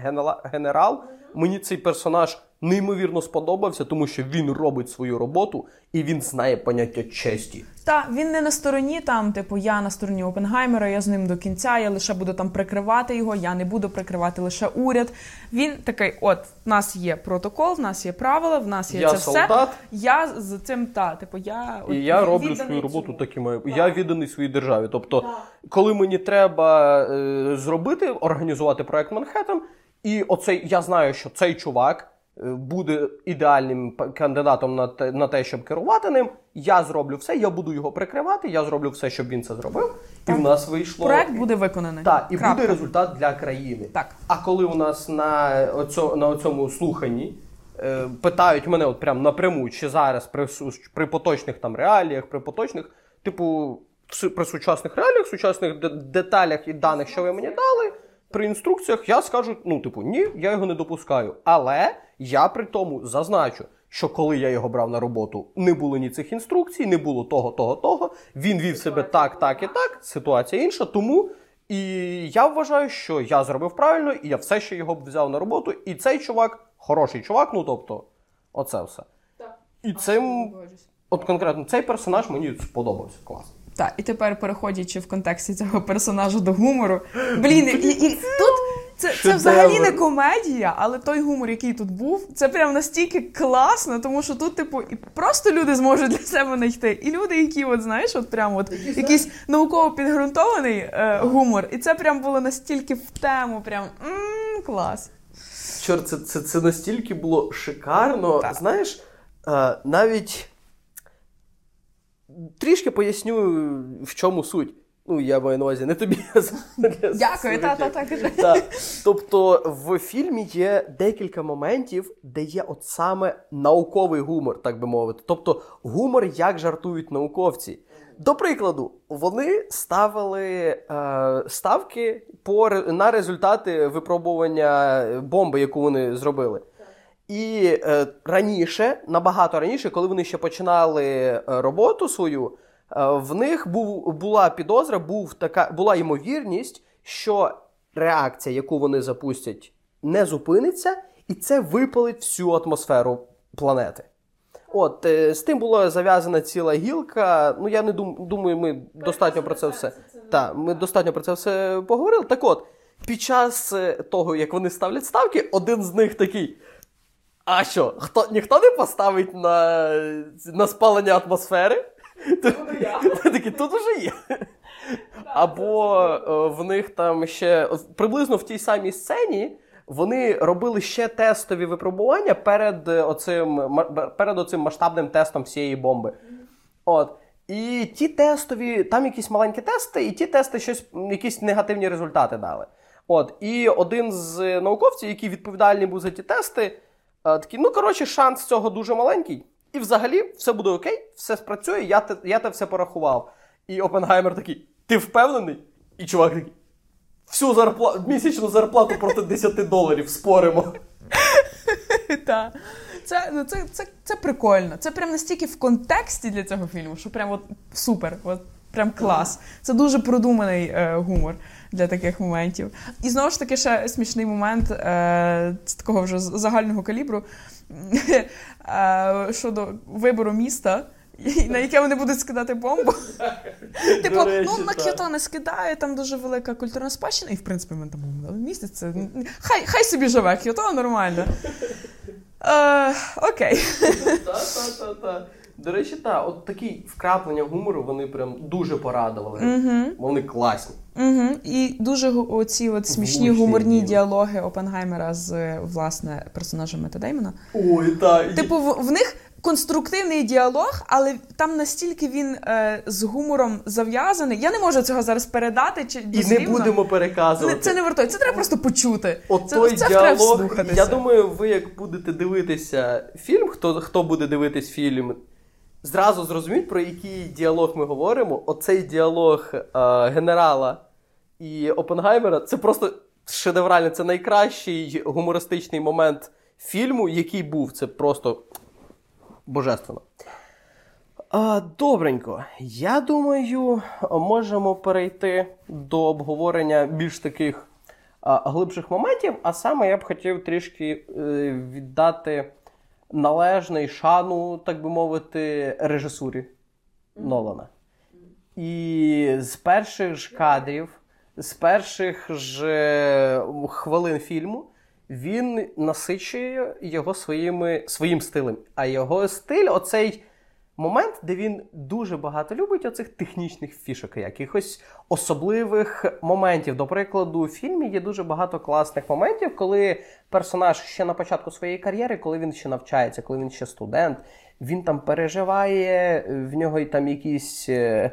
генерал. Мені цей персонаж неймовірно сподобався, тому що він робить свою роботу і він знає поняття честі. Та він не на стороні там, типу, я на стороні Опенгаймера, я з ним до кінця, я лише буду там прикривати його, я не буду прикривати лише уряд. Він такий: от, в нас є протокол, в нас є правила, в нас є Я це солдат. все. Я з цим та, типу, я от І я роблю свою роботу так і маю. Я відданий своїй державі. Тобто, коли мені треба е, зробити, організувати проект Манхеттен, і оцей я знаю, що цей чувак буде ідеальним кандидатом на те, на те, щоб керувати ним. Я зроблю все, я буду його прикривати, я зроблю все, щоб він це зробив. І в нас вийшло Проект буде виконаний. так, і Крапка. буде результат для країни. Так. А коли у нас на, оцьо, на цьому слуханні е, питають мене от прям напряму, чи зараз при, при поточних там реаліях, при поточних, типу, при сучасних реаліях, сучасних деталях і даних, що ви мені дали, при інструкціях я скажу, ну, типу, ні, я його не допускаю. Але я при тому зазначу, що коли я його брав на роботу, не було ні цих інструкцій, не було того, того, того. Він вів себе так, так і так. Ситуація інша. Тому і я вважаю, що я зробив правильно, і я все ще його б взяв на роботу. І цей чувак хороший чувак, ну тобто, оце все. Так. І цим, от конкретно, цей персонаж мені сподобався. Класно. Так, і тепер переходячи в контексті цього персонажа до гумору. Блін, і, і тут це, це взагалі не комедія, але той гумор, який тут був, це прям настільки класно, тому що тут, типу, і просто люди зможуть для себе знайти. І люди, які, от знаєш, от прям от якийсь науково підґрунтований е, гумор. І це прям було настільки в тему, прям м, клас. Чорт, це, це, це настільки було шикарно. Знаєш, е, навіть трішки поясню, в чому суть. Ну, я маю на увазі не тобі. а для Дякую, та, та, слухачів. та, Тобто в фільмі є декілька моментів, де є от саме науковий гумор, так би мовити. Тобто гумор, як жартують науковці. До прикладу, вони ставили е, ставки по, на результати випробування бомби, яку вони зробили. І е, раніше, набагато раніше, коли вони ще починали е, роботу свою, в них був, була підозра, був така, була ймовірність, що реакція, яку вони запустять, не зупиниться, і це випалить всю атмосферу планети. От, е, з тим була зав'язана ціла гілка. Ну, я не дум, думаю, ми достатньо про це все. Так, ми достатньо про це все поговорили. Так от, під час е, того, як вони ставлять ставки, один з них такий. А що, хто, ніхто не поставить на на спалення атмосфери? Такі, тут уже є. Або е, в них там ще приблизно в тій самій сцені вони робили ще тестові випробування перед оцим перед оцим масштабним тестом всієї бомби. От. І ті тестові, там якісь маленькі тести, і ті тести щось, якісь негативні результати дали. От. І один з науковців, який відповідальний був за ті тести, е, такий, ну, коротше, шанс цього дуже маленький. І взагалі все буде окей, все спрацює, я те, я те все порахував. І Опенгаймер такий: ти впевнений? І чувак такий. Всю зарплату, місячну зарплату проти 10 доларів споримо. Так. Це ну, це, це, це прикольно. Це прям настільки в контексті для цього фільму, що прям от супер, от прям клас. Це дуже продуманий е, гумор для таких моментів. І знову ж таки, ще смішний момент е, такого вже загального калібру щодо вибору міста на яке вони будуть скидати бомбу. Типу, ну на Кyoto не скидає, там дуже велика культурна спадщина, і в принципі ми там місяць. Хай хай собі живе, Кyoto нормально. Е, Окей. Та-та-та-та. До речі, так, от такі вкраплення гумору вони прям дуже порадували. Вони класні. Uh І дуже оці от смішні Влучні гуморні діалоги Опенгаймера з власне персонажем Мета Деймона. Ой, так. Типу, в, в них конструктивний діалог, але там настільки він е, з гумором зав'язаний. Я не можу цього зараз передати. чи І не будемо переказувати. Це не вартує, це треба просто почути. От це, той це діалог, Я думаю, ви як будете дивитися фільм, хто хто буде дивитись фільм, зразу зрозуміть, про який діалог ми говоримо. Оцей діалог е, генерала і Опенгаймера це просто шедевральний, це найкращий гумористичний момент фільму, який був. Це просто божественно. А, Добренько. Я думаю, можемо перейти до обговорення більш таких а, глибших моментів. А саме я б хотів трішки е, віддати належний шану, так би мовити, режисурі Нолана. І з перших ж кадрів, з перших ж хвилин фільму він насичує його своїми, своїм стилем. А його стиль оцей момент, де він дуже багато любить оцих технічних фішок, якихось особливих моментів. До прикладу, у фільмі є дуже багато класних моментів, коли персонаж ще на початку своєї кар'єри, коли він ще навчається, коли він ще студент, він там переживає, в нього там якісь. Е,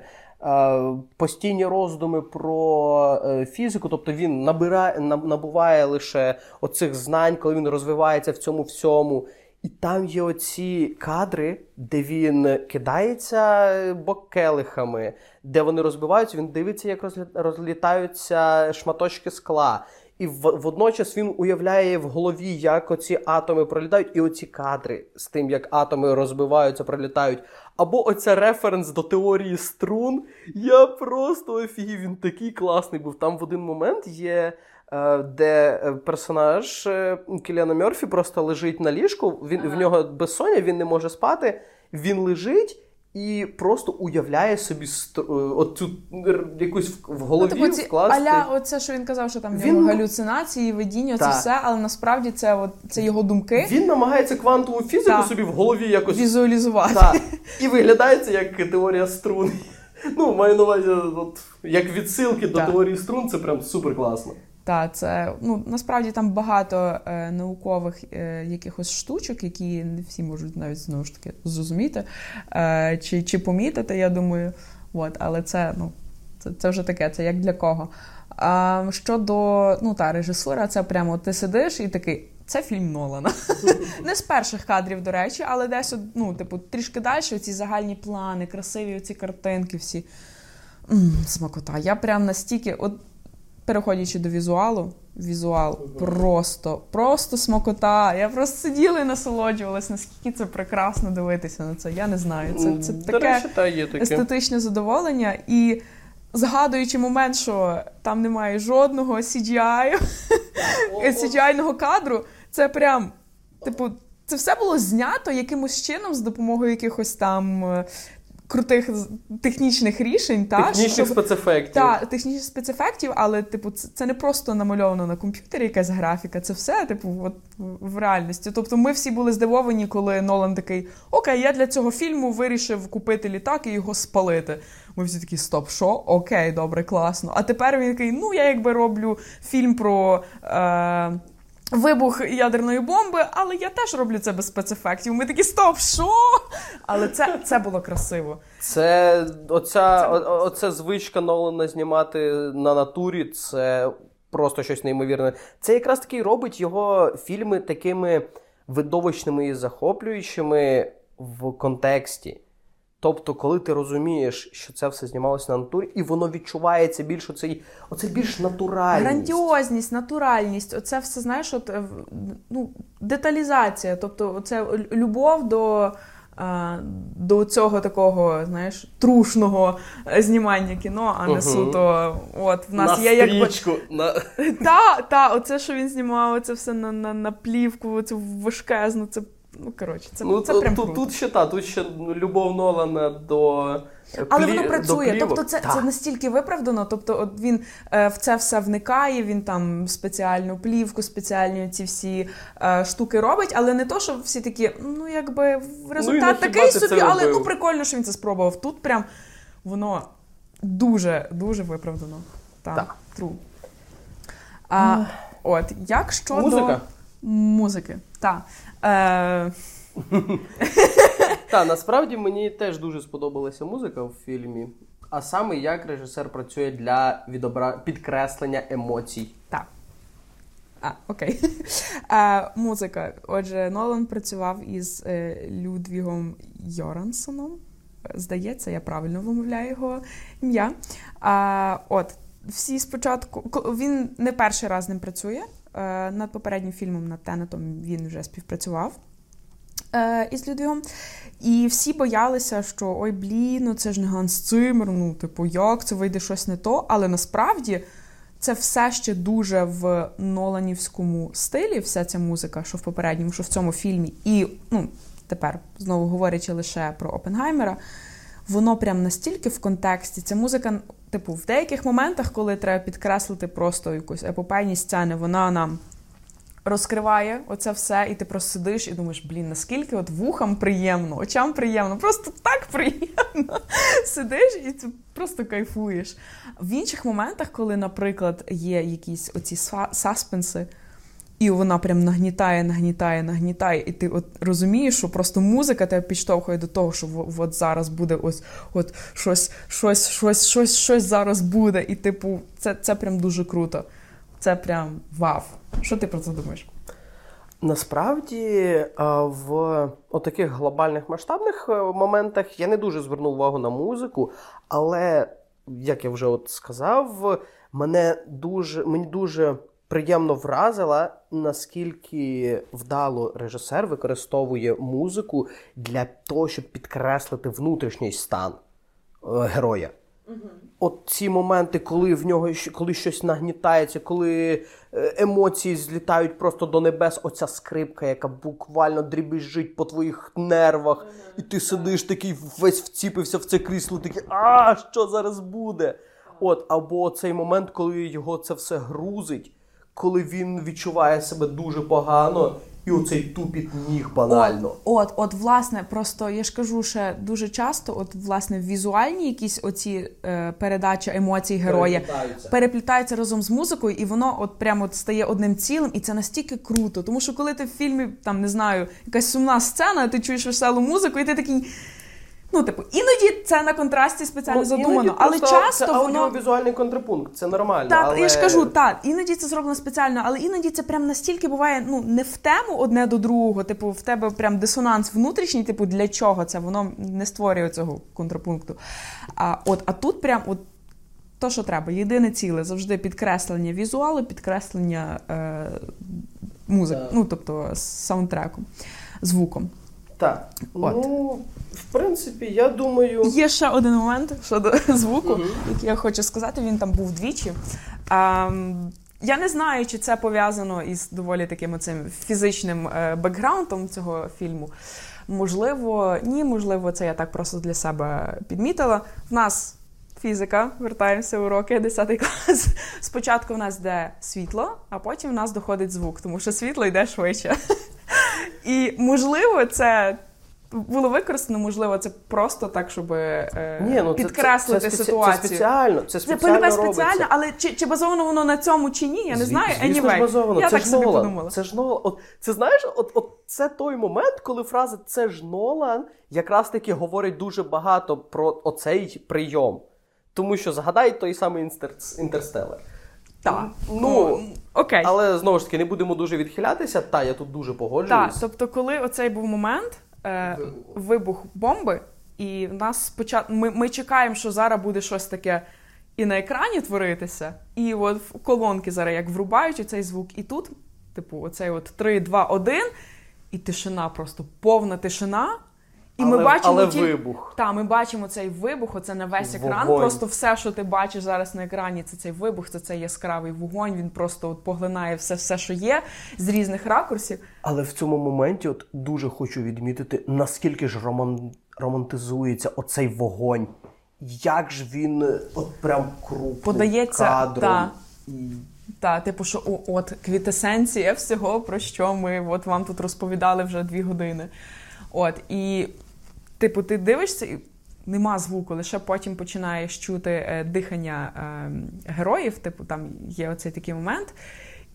постійні роздуми про е, фізику, тобто він набирає, набуває лише оцих знань, коли він розвивається в цьому всьому. І там є оці кадри, де він кидається бокелихами, де вони розбиваються, він дивиться, як розлітаються шматочки скла. І водночас він уявляє в голові, як оці атоми пролітають, і оці кадри з тим, як атоми розбиваються, пролітають. Або оця референс до теорії струн. Я просто офігів, він такий класний був. Там в один момент є. Е, де е, персонаж е, Кіліана Мерфі просто лежить на ліжку, він ага. в нього безсоння, він не може спати, він лежить і просто уявляє собі оцю якусь в голові ну, типу, вкласти. Аля, оце, що він казав, що там він... галюцинації, видіння, це все, але насправді це от, це його думки. Він намагається квантову фізику та. собі в голові якось візуалізувати. Та. І виглядається як теорія струн. Ну, маю на увазі, от, як відсилки до теорії струн, це прям супер класно. Так, це ну насправді там багато е, наукових е, якихось штучок, які не всі можуть навіть знову ж таки зрозуміти е, чи чи помітити, я думаю. От, Але це ну, це, це вже таке, це як для кого. А, Щодо ну, та, режисура, це прямо ти сидиш і такий. Це фільм Нолана. Не з перших кадрів, до речі, але десь ну, типу, трішки далі ці загальні плани, красиві ці картинки всі. М-м, Смакота. Я прям настільки, от переходячи до візуалу, візуал просто, просто смакота. Я просто сиділа і насолоджувалась, наскільки це прекрасно дивитися на це. Я не знаю. Це це таке, речі, та, є таке естетичне задоволення. І згадуючи момент, що там немає жодного CGI, CGI-ного кадру, це прям, типу, це все було знято якимось чином з допомогою якихось там е, крутих технічних рішень. Та, Технічних щоб... спецефектів. Так, технічних спецефектів, але, типу, це, це не просто намальовано на комп'ютері якась графіка, це все, типу, от в реальності. Тобто ми всі були здивовані, коли Нолан такий: Окей, я для цього фільму вирішив купити літак і його спалити. Ми всі такі, стоп, що? Окей, добре, класно. А тепер він такий, ну я якби роблю фільм про. Е- Вибух ядерної бомби, але я теж роблю це без спецефектів. Ми такі стоп, що? Але це це було красиво. Це оця це о, оця звичка Нолана знімати на натурі. Це просто щось неймовірне. Це якраз таки робить його фільми такими видовищними і захоплюючими в контексті. Тобто, коли ти розумієш, що це все знімалося на натурі, і воно відчувається більш оцей, оце більш натуральність. Грандіозність, натуральність. Оце все, знаєш, от, е, ну, деталізація. Тобто, це любов до е, до цього такого, знаєш, трушного знімання кіно, а не угу. суто. От, в нас на є якби... На... Та, та, оце, що він знімав, це все на на, на плівку, це важкезно, це Ну, коротше, це ну, це прям тут, тут ще та, тут ще любов Нолана до. Е, Але плі... воно працює, тобто це це настільки виправдано. Тобто, от він е, в це все вникає. Він там спеціальну плівку, спеціальні ці всі е, штуки робить, але не то, що всі такі, ну якби результат ну, такий собі, але ну прикольно, що він це спробував. Тут прям воно дуже дуже виправдано. Так, так. true. А, От як щодо музика, музики, так. Е... Та насправді мені теж дуже сподобалася музика в фільмі, а саме як режисер працює для відобра... підкреслення емоцій. Так. А, окей. А, Музика. Отже, Нолан працював із е, Людвігом Йорансоном. Здається, я правильно вимовляю його ім'я. А, От, всі спочатку. Він не перший раз з ним працює. Е, над попереднім фільмом над Тенетом він вже співпрацював е, із Людвігом. І всі боялися, що ой, блін, ну це ж не Ганс Цимер, ну, типу, як це вийде щось не то. Але насправді це все ще дуже в Ноланівському стилі, вся ця музика, що в попередньому, що в цьому фільмі. І ну, тепер, знову говорячи лише про Опенгаймера, воно прям настільки в контексті. Ця музика типу, в деяких моментах, коли треба підкреслити просто якусь епопейні сцени, вона нам розкриває оце все, і ти просто сидиш і думаєш, блін, наскільки от вухам приємно, очам приємно, просто так приємно. Сидиш і ти просто кайфуєш. В інших моментах, коли, наприклад, є якісь оці саспенси. І вона прям нагнітає, нагнітає, нагнітає, і ти от розумієш, що просто музика тебе підштовхує до того, що от зараз буде ось от щось, щось, щось, щось, щось зараз буде. І, типу, це це прям дуже круто. Це прям вау. Що ти про це думаєш? Насправді в таких глобальних масштабних е, моментах я не дуже звернув увагу на музику, але як я вже от сказав, мене дуже мені дуже приємно вразила, наскільки вдало режисер використовує музику для того, щоб підкреслити внутрішній стан е, героя. Угу. От ці моменти, коли в нього коли щось нагнітається, коли е, емоції злітають просто до небес, оця скрипка, яка буквально дрібіжить по твоїх нервах, угу. і ти сидиш такий весь вціпився в це крісло, такий а що зараз буде? От, або цей момент, коли його це все грузить коли він відчуває себе дуже погано. І оцей тупіт ніг банально. От, от, от, власне, просто я ж кажу, ще дуже часто, от, власне, візуальні якісь оці е, передача емоцій героя переплітаються. переплітаються разом з музикою, і воно от прямо от стає одним цілим, і це настільки круто. Тому що коли ти в фільмі, там не знаю, якась сумна сцена, ти чуєш веселу музику, і ти такий Ну, типу, іноді це на контрасті спеціально Ну, задумано, іноді але часто це воно. аудіовізуальний контрапункт, це нормально. Так, але... я ж кажу, так, іноді це зроблено спеціально, але іноді це прям настільки буває ну не в тему одне до другого. Типу, в тебе прям дисонанс внутрішній, типу, для чого це? Воно не створює цього контрапункту. А от, а тут прям от то, що треба. Єдине ціле завжди підкреслення візуалу, підкреслення е, музики, ну тобто саундтреком, звуком. Так. От. Ну, в принципі, я думаю. Є ще один момент щодо звуку, Мгм. який я хочу сказати. Він там був двічі. Ем, я не знаю, чи це пов'язано із доволі таким оцим фізичним е, бекграундом цього фільму. Можливо, ні, можливо, це я так просто для себе підмітила. В нас фізика, вертаємося уроки, 10 клас. Спочатку в нас йде світло, а потім в нас доходить звук, тому що світло йде швидше. І можливо, це було використано, можливо, це просто так, щоб е, Ні, ну, підкреслити це, це, спеці- ситуацію. Це спеціально, це Це спеціально робиться. спеціально, але чи, чи базовано воно на цьому чи ні, я не Зві- знаю. Звісно Anyway, базовано. я це так ж собі Нолан. подумала. Це ж Нолан. От, це знаєш, от, от це той момент, коли фраза це ж Нолан якраз таки говорить дуже багато про оцей прийом. Тому що згадай той самий інстер- інтерстелер. Так. Ну, окей. Але знову ж таки, не будемо дуже відхилятися. Та, я тут дуже Так, тобто, коли оцей був момент, е, вибух бомби, і в нас спочатку ми, ми чекаємо, що зараз буде щось таке і на екрані творитися, і от в колонки зараз як врубають оцей звук, і тут, типу, оцей от 3, 2, 1, і тишина, просто повна тишина. І ми бачимо але ті- вибух. Так, ми бачимо цей вибух, оце на весь екран. Просто все, що ти бачиш зараз на екрані, це цей вибух, це цей яскравий вогонь. Він просто от поглинає все, все, що є, з різних ракурсів. Але в цьому моменті от дуже хочу відмітити, наскільки ж роман... романтизується оцей вогонь. Як ж він от прям крупним Подається, кадром. та. І... Та, типу, що от квітесенція всього, про що ми от вам тут розповідали вже дві години. От, і, типу, ти дивишся, і нема звуку, лише потім починаєш чути е, дихання е, героїв, типу, там є оцей такий момент.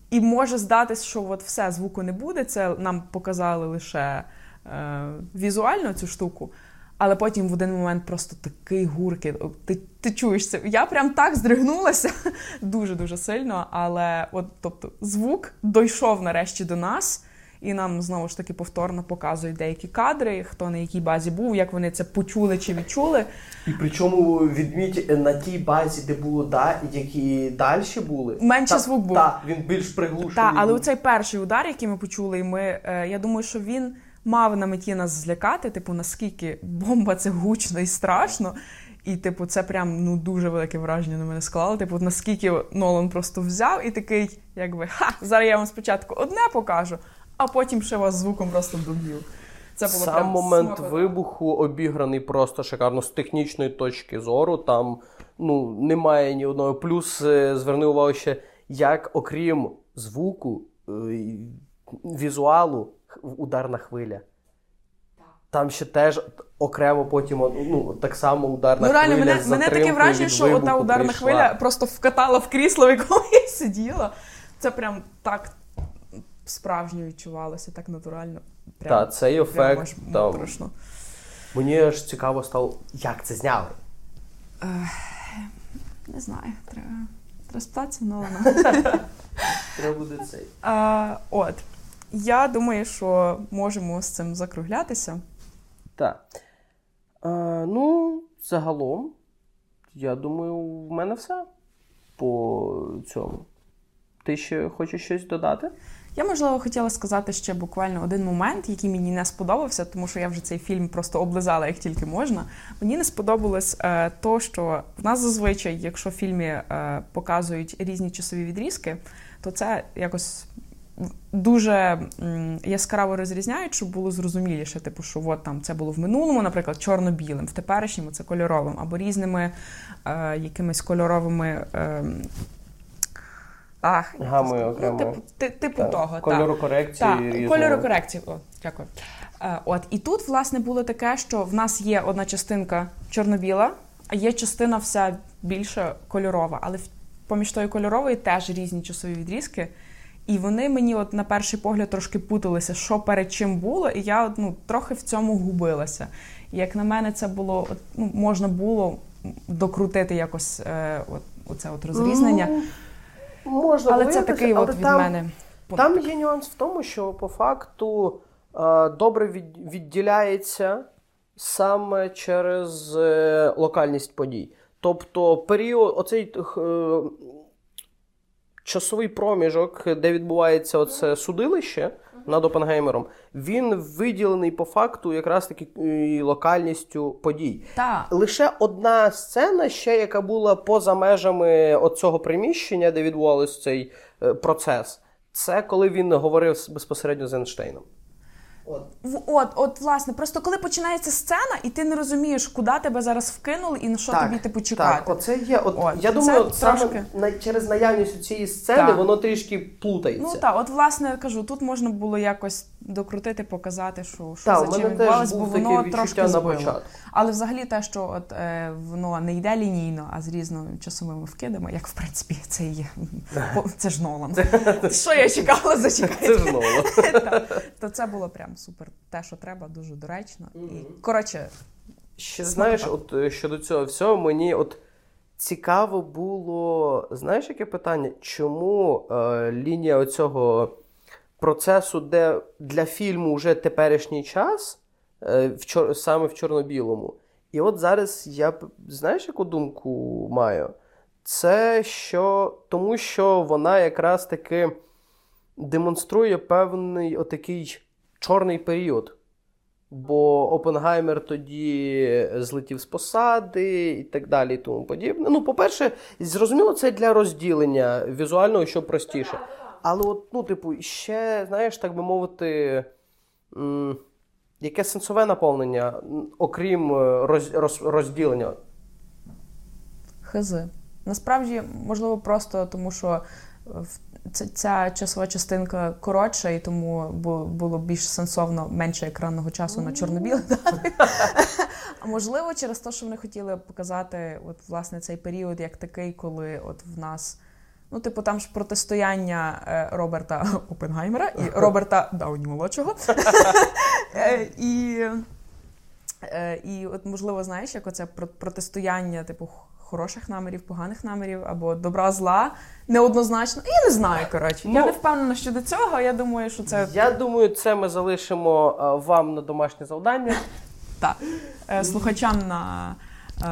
І може здатись, що от все, звуку не буде. Це нам показали лише е, візуально цю штуку. Але потім в один момент просто такий гуркіт. Ти, ти чуєш це. Я прям так здригнулася дуже дуже сильно. Але от, тобто, звук дійшов нарешті до нас, і нам знову ж таки повторно показують деякі кадри, хто на якій базі був, як вони це почули чи відчули. і причому відміть е, на тій базі, де було да, які далі були. Менше та, звук був. Так, він більш приглушений. Так, але був. оцей перший удар, який ми почули, і ми, е, я думаю, що він мав на меті нас злякати, типу, наскільки бомба це гучно і страшно. І, типу, це прям ну дуже велике враження на мене склало. Типу, наскільки Нолан просто взяв і такий, якби ха, зараз я вам спочатку одне покажу, а потім ще вас звуком просто доб'ю. Це було Сам прям момент смакота. вибуху обіграний просто шикарно з технічної точки зору. Там ну, немає ні одного. Плюс е, зверни увагу ще, як окрім звуку, е, візуалу, ударна хвиля. Там ще теж окремо потім ну, так само ударна Ну, реально, хвиля. мене, мене таке враження, що ота ударна прийшла. хвиля просто вкатала в крісло, в якому я сиділа. Це прям так справжньо відчувалося, так натурально. Та, цей ефект. Там, мені аж цікаво стало, як це зняли. Не знаю, треба, спитатися Нолана. Треба буде цей. А, от. Я думаю, що можемо з цим закруглятися. Так. Ну, загалом, я думаю, в мене все по цьому. Ти ще хочеш щось додати? Я, можливо, хотіла сказати ще буквально один момент, який мені не сподобався, тому що я вже цей фільм просто облизала як тільки можна. Мені не сподобалось е, то, що в нас зазвичай, якщо в фільмі е, показують різні часові відрізки, то це якось дуже яскраво розрізняють, щоб було зрозуміліше. Типу, що от там це було в минулому, наприклад, чорно-білим, в теперішньому це кольоровим, або різними е, якимись кольоровими. Е, Ах, Гамою окремо. Ну, типу, типу Так, того. Кольору корекції. Так, різного. кольору корекції. О, дякую. Е, от і тут, власне, було таке, що в нас є одна частинка чорно-біла, а є частина вся більше кольорова. Але поміж тою кольоровою теж різні часові відрізки. І вони мені, от на перший погляд, трошки путалися, що перед чим було, і я от, ну, трохи в цьому губилася. І як на мене, це було от, ну, можна було докрутити якось е, от, оце от розрізнення. Ну, можна але це такий але от від там, мене. Там є нюанс в тому, що по факту е, добре відділяється саме через е, локальність подій. Тобто період, оцей е, часовий проміжок, де відбувається оце судилище над Опенгеймером, він виділений по факту якраз таки е, локальністю подій. Так. Лише одна сцена, ще яка була поза межами оцього приміщення, де відбувався цей е, процес. Це коли він говорив безпосередньо з Ейнштейном. От. От, от, власне, просто коли починається сцена, і ти не розумієш, куди тебе зараз вкинули і на що тобі типу чекати. Так, оце є. От, От, я думаю, саме трошки- на, через наявність цієї сцени Так. воно трішки плутається. Ну так, от власне я кажу, тут можна було якось докрутити, показати, що, що Так, за у чим відбувалось, бо воно трошки збило. Але взагалі те, що от е, воно не йде лінійно, а з різними часовими вкидами, як в принципі це і є. Це ж Нолан. Що я чекала, зачекайте. Це ж. Так. То це було прям супер. Те, що треба, дуже доречно. І коротше, Ще знаєш, от е, щодо цього всього, мені от цікаво було, знаєш, яке питання? Чому е, лінія оцього процесу, де для фільму вже теперішній час, е, в чор- саме в чорно-білому. І от зараз я б- знаєш, яку думку маю? Це що тому, що вона якраз таки демонструє певний отакий чорний період. Бо Опенгаймер тоді злетів з посади і так далі, і тому подібне. Ну, по-перше, зрозуміло, це для розділення візуального, що простіше. Але, от, ну, типу, ще, знаєш, так би мовити, м, яке сенсове наповнення, окрім е, роз, роз, розділення. хизи. Насправді, можливо, просто тому, що е, ця, ця часова частинка коротша, і тому було більш сенсовно менше екранного часу на чорно-біле. А можливо, через те, що вони хотіли показати от, власне, цей період як такий, коли от в нас. Ну, типу, там ж протистояння е, Роберта Опенгаймера і Роберта Дауні молодшого. Е, І, е, і от, можливо, знаєш, як оце про- протистояння, типу, хороших намірів, поганих намірів або добра зла неоднозначно. Я не знаю, коротше. Я Ну, не впевнена щодо цього. Я думаю, що це Я думаю, це ми залишимо е, вам на домашнє завдання. так. Е, Слухачам на е,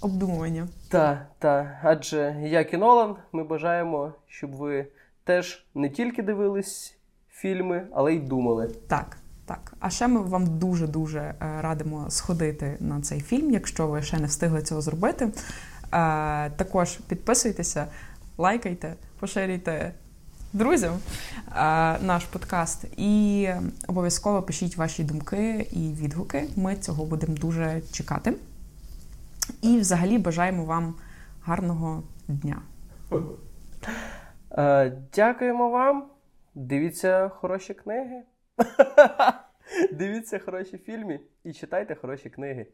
обдумування. Так, так. Адже як і Нолан, ми бажаємо, щоб ви теж не тільки дивились фільми, але й думали. Так, так. А ще ми вам дуже-дуже е, радимо сходити на цей фільм, якщо ви ще не встигли цього зробити. Е, також підписуйтеся, лайкайте, поширюйте друзям е, наш подкаст. І обов'язково пишіть ваші думки і відгуки. Ми цього будемо дуже чекати. І взагалі бажаємо вам гарного дня. Е, дякуємо вам. Дивіться хороші книги. Дивіться хороші фільми і читайте хороші книги.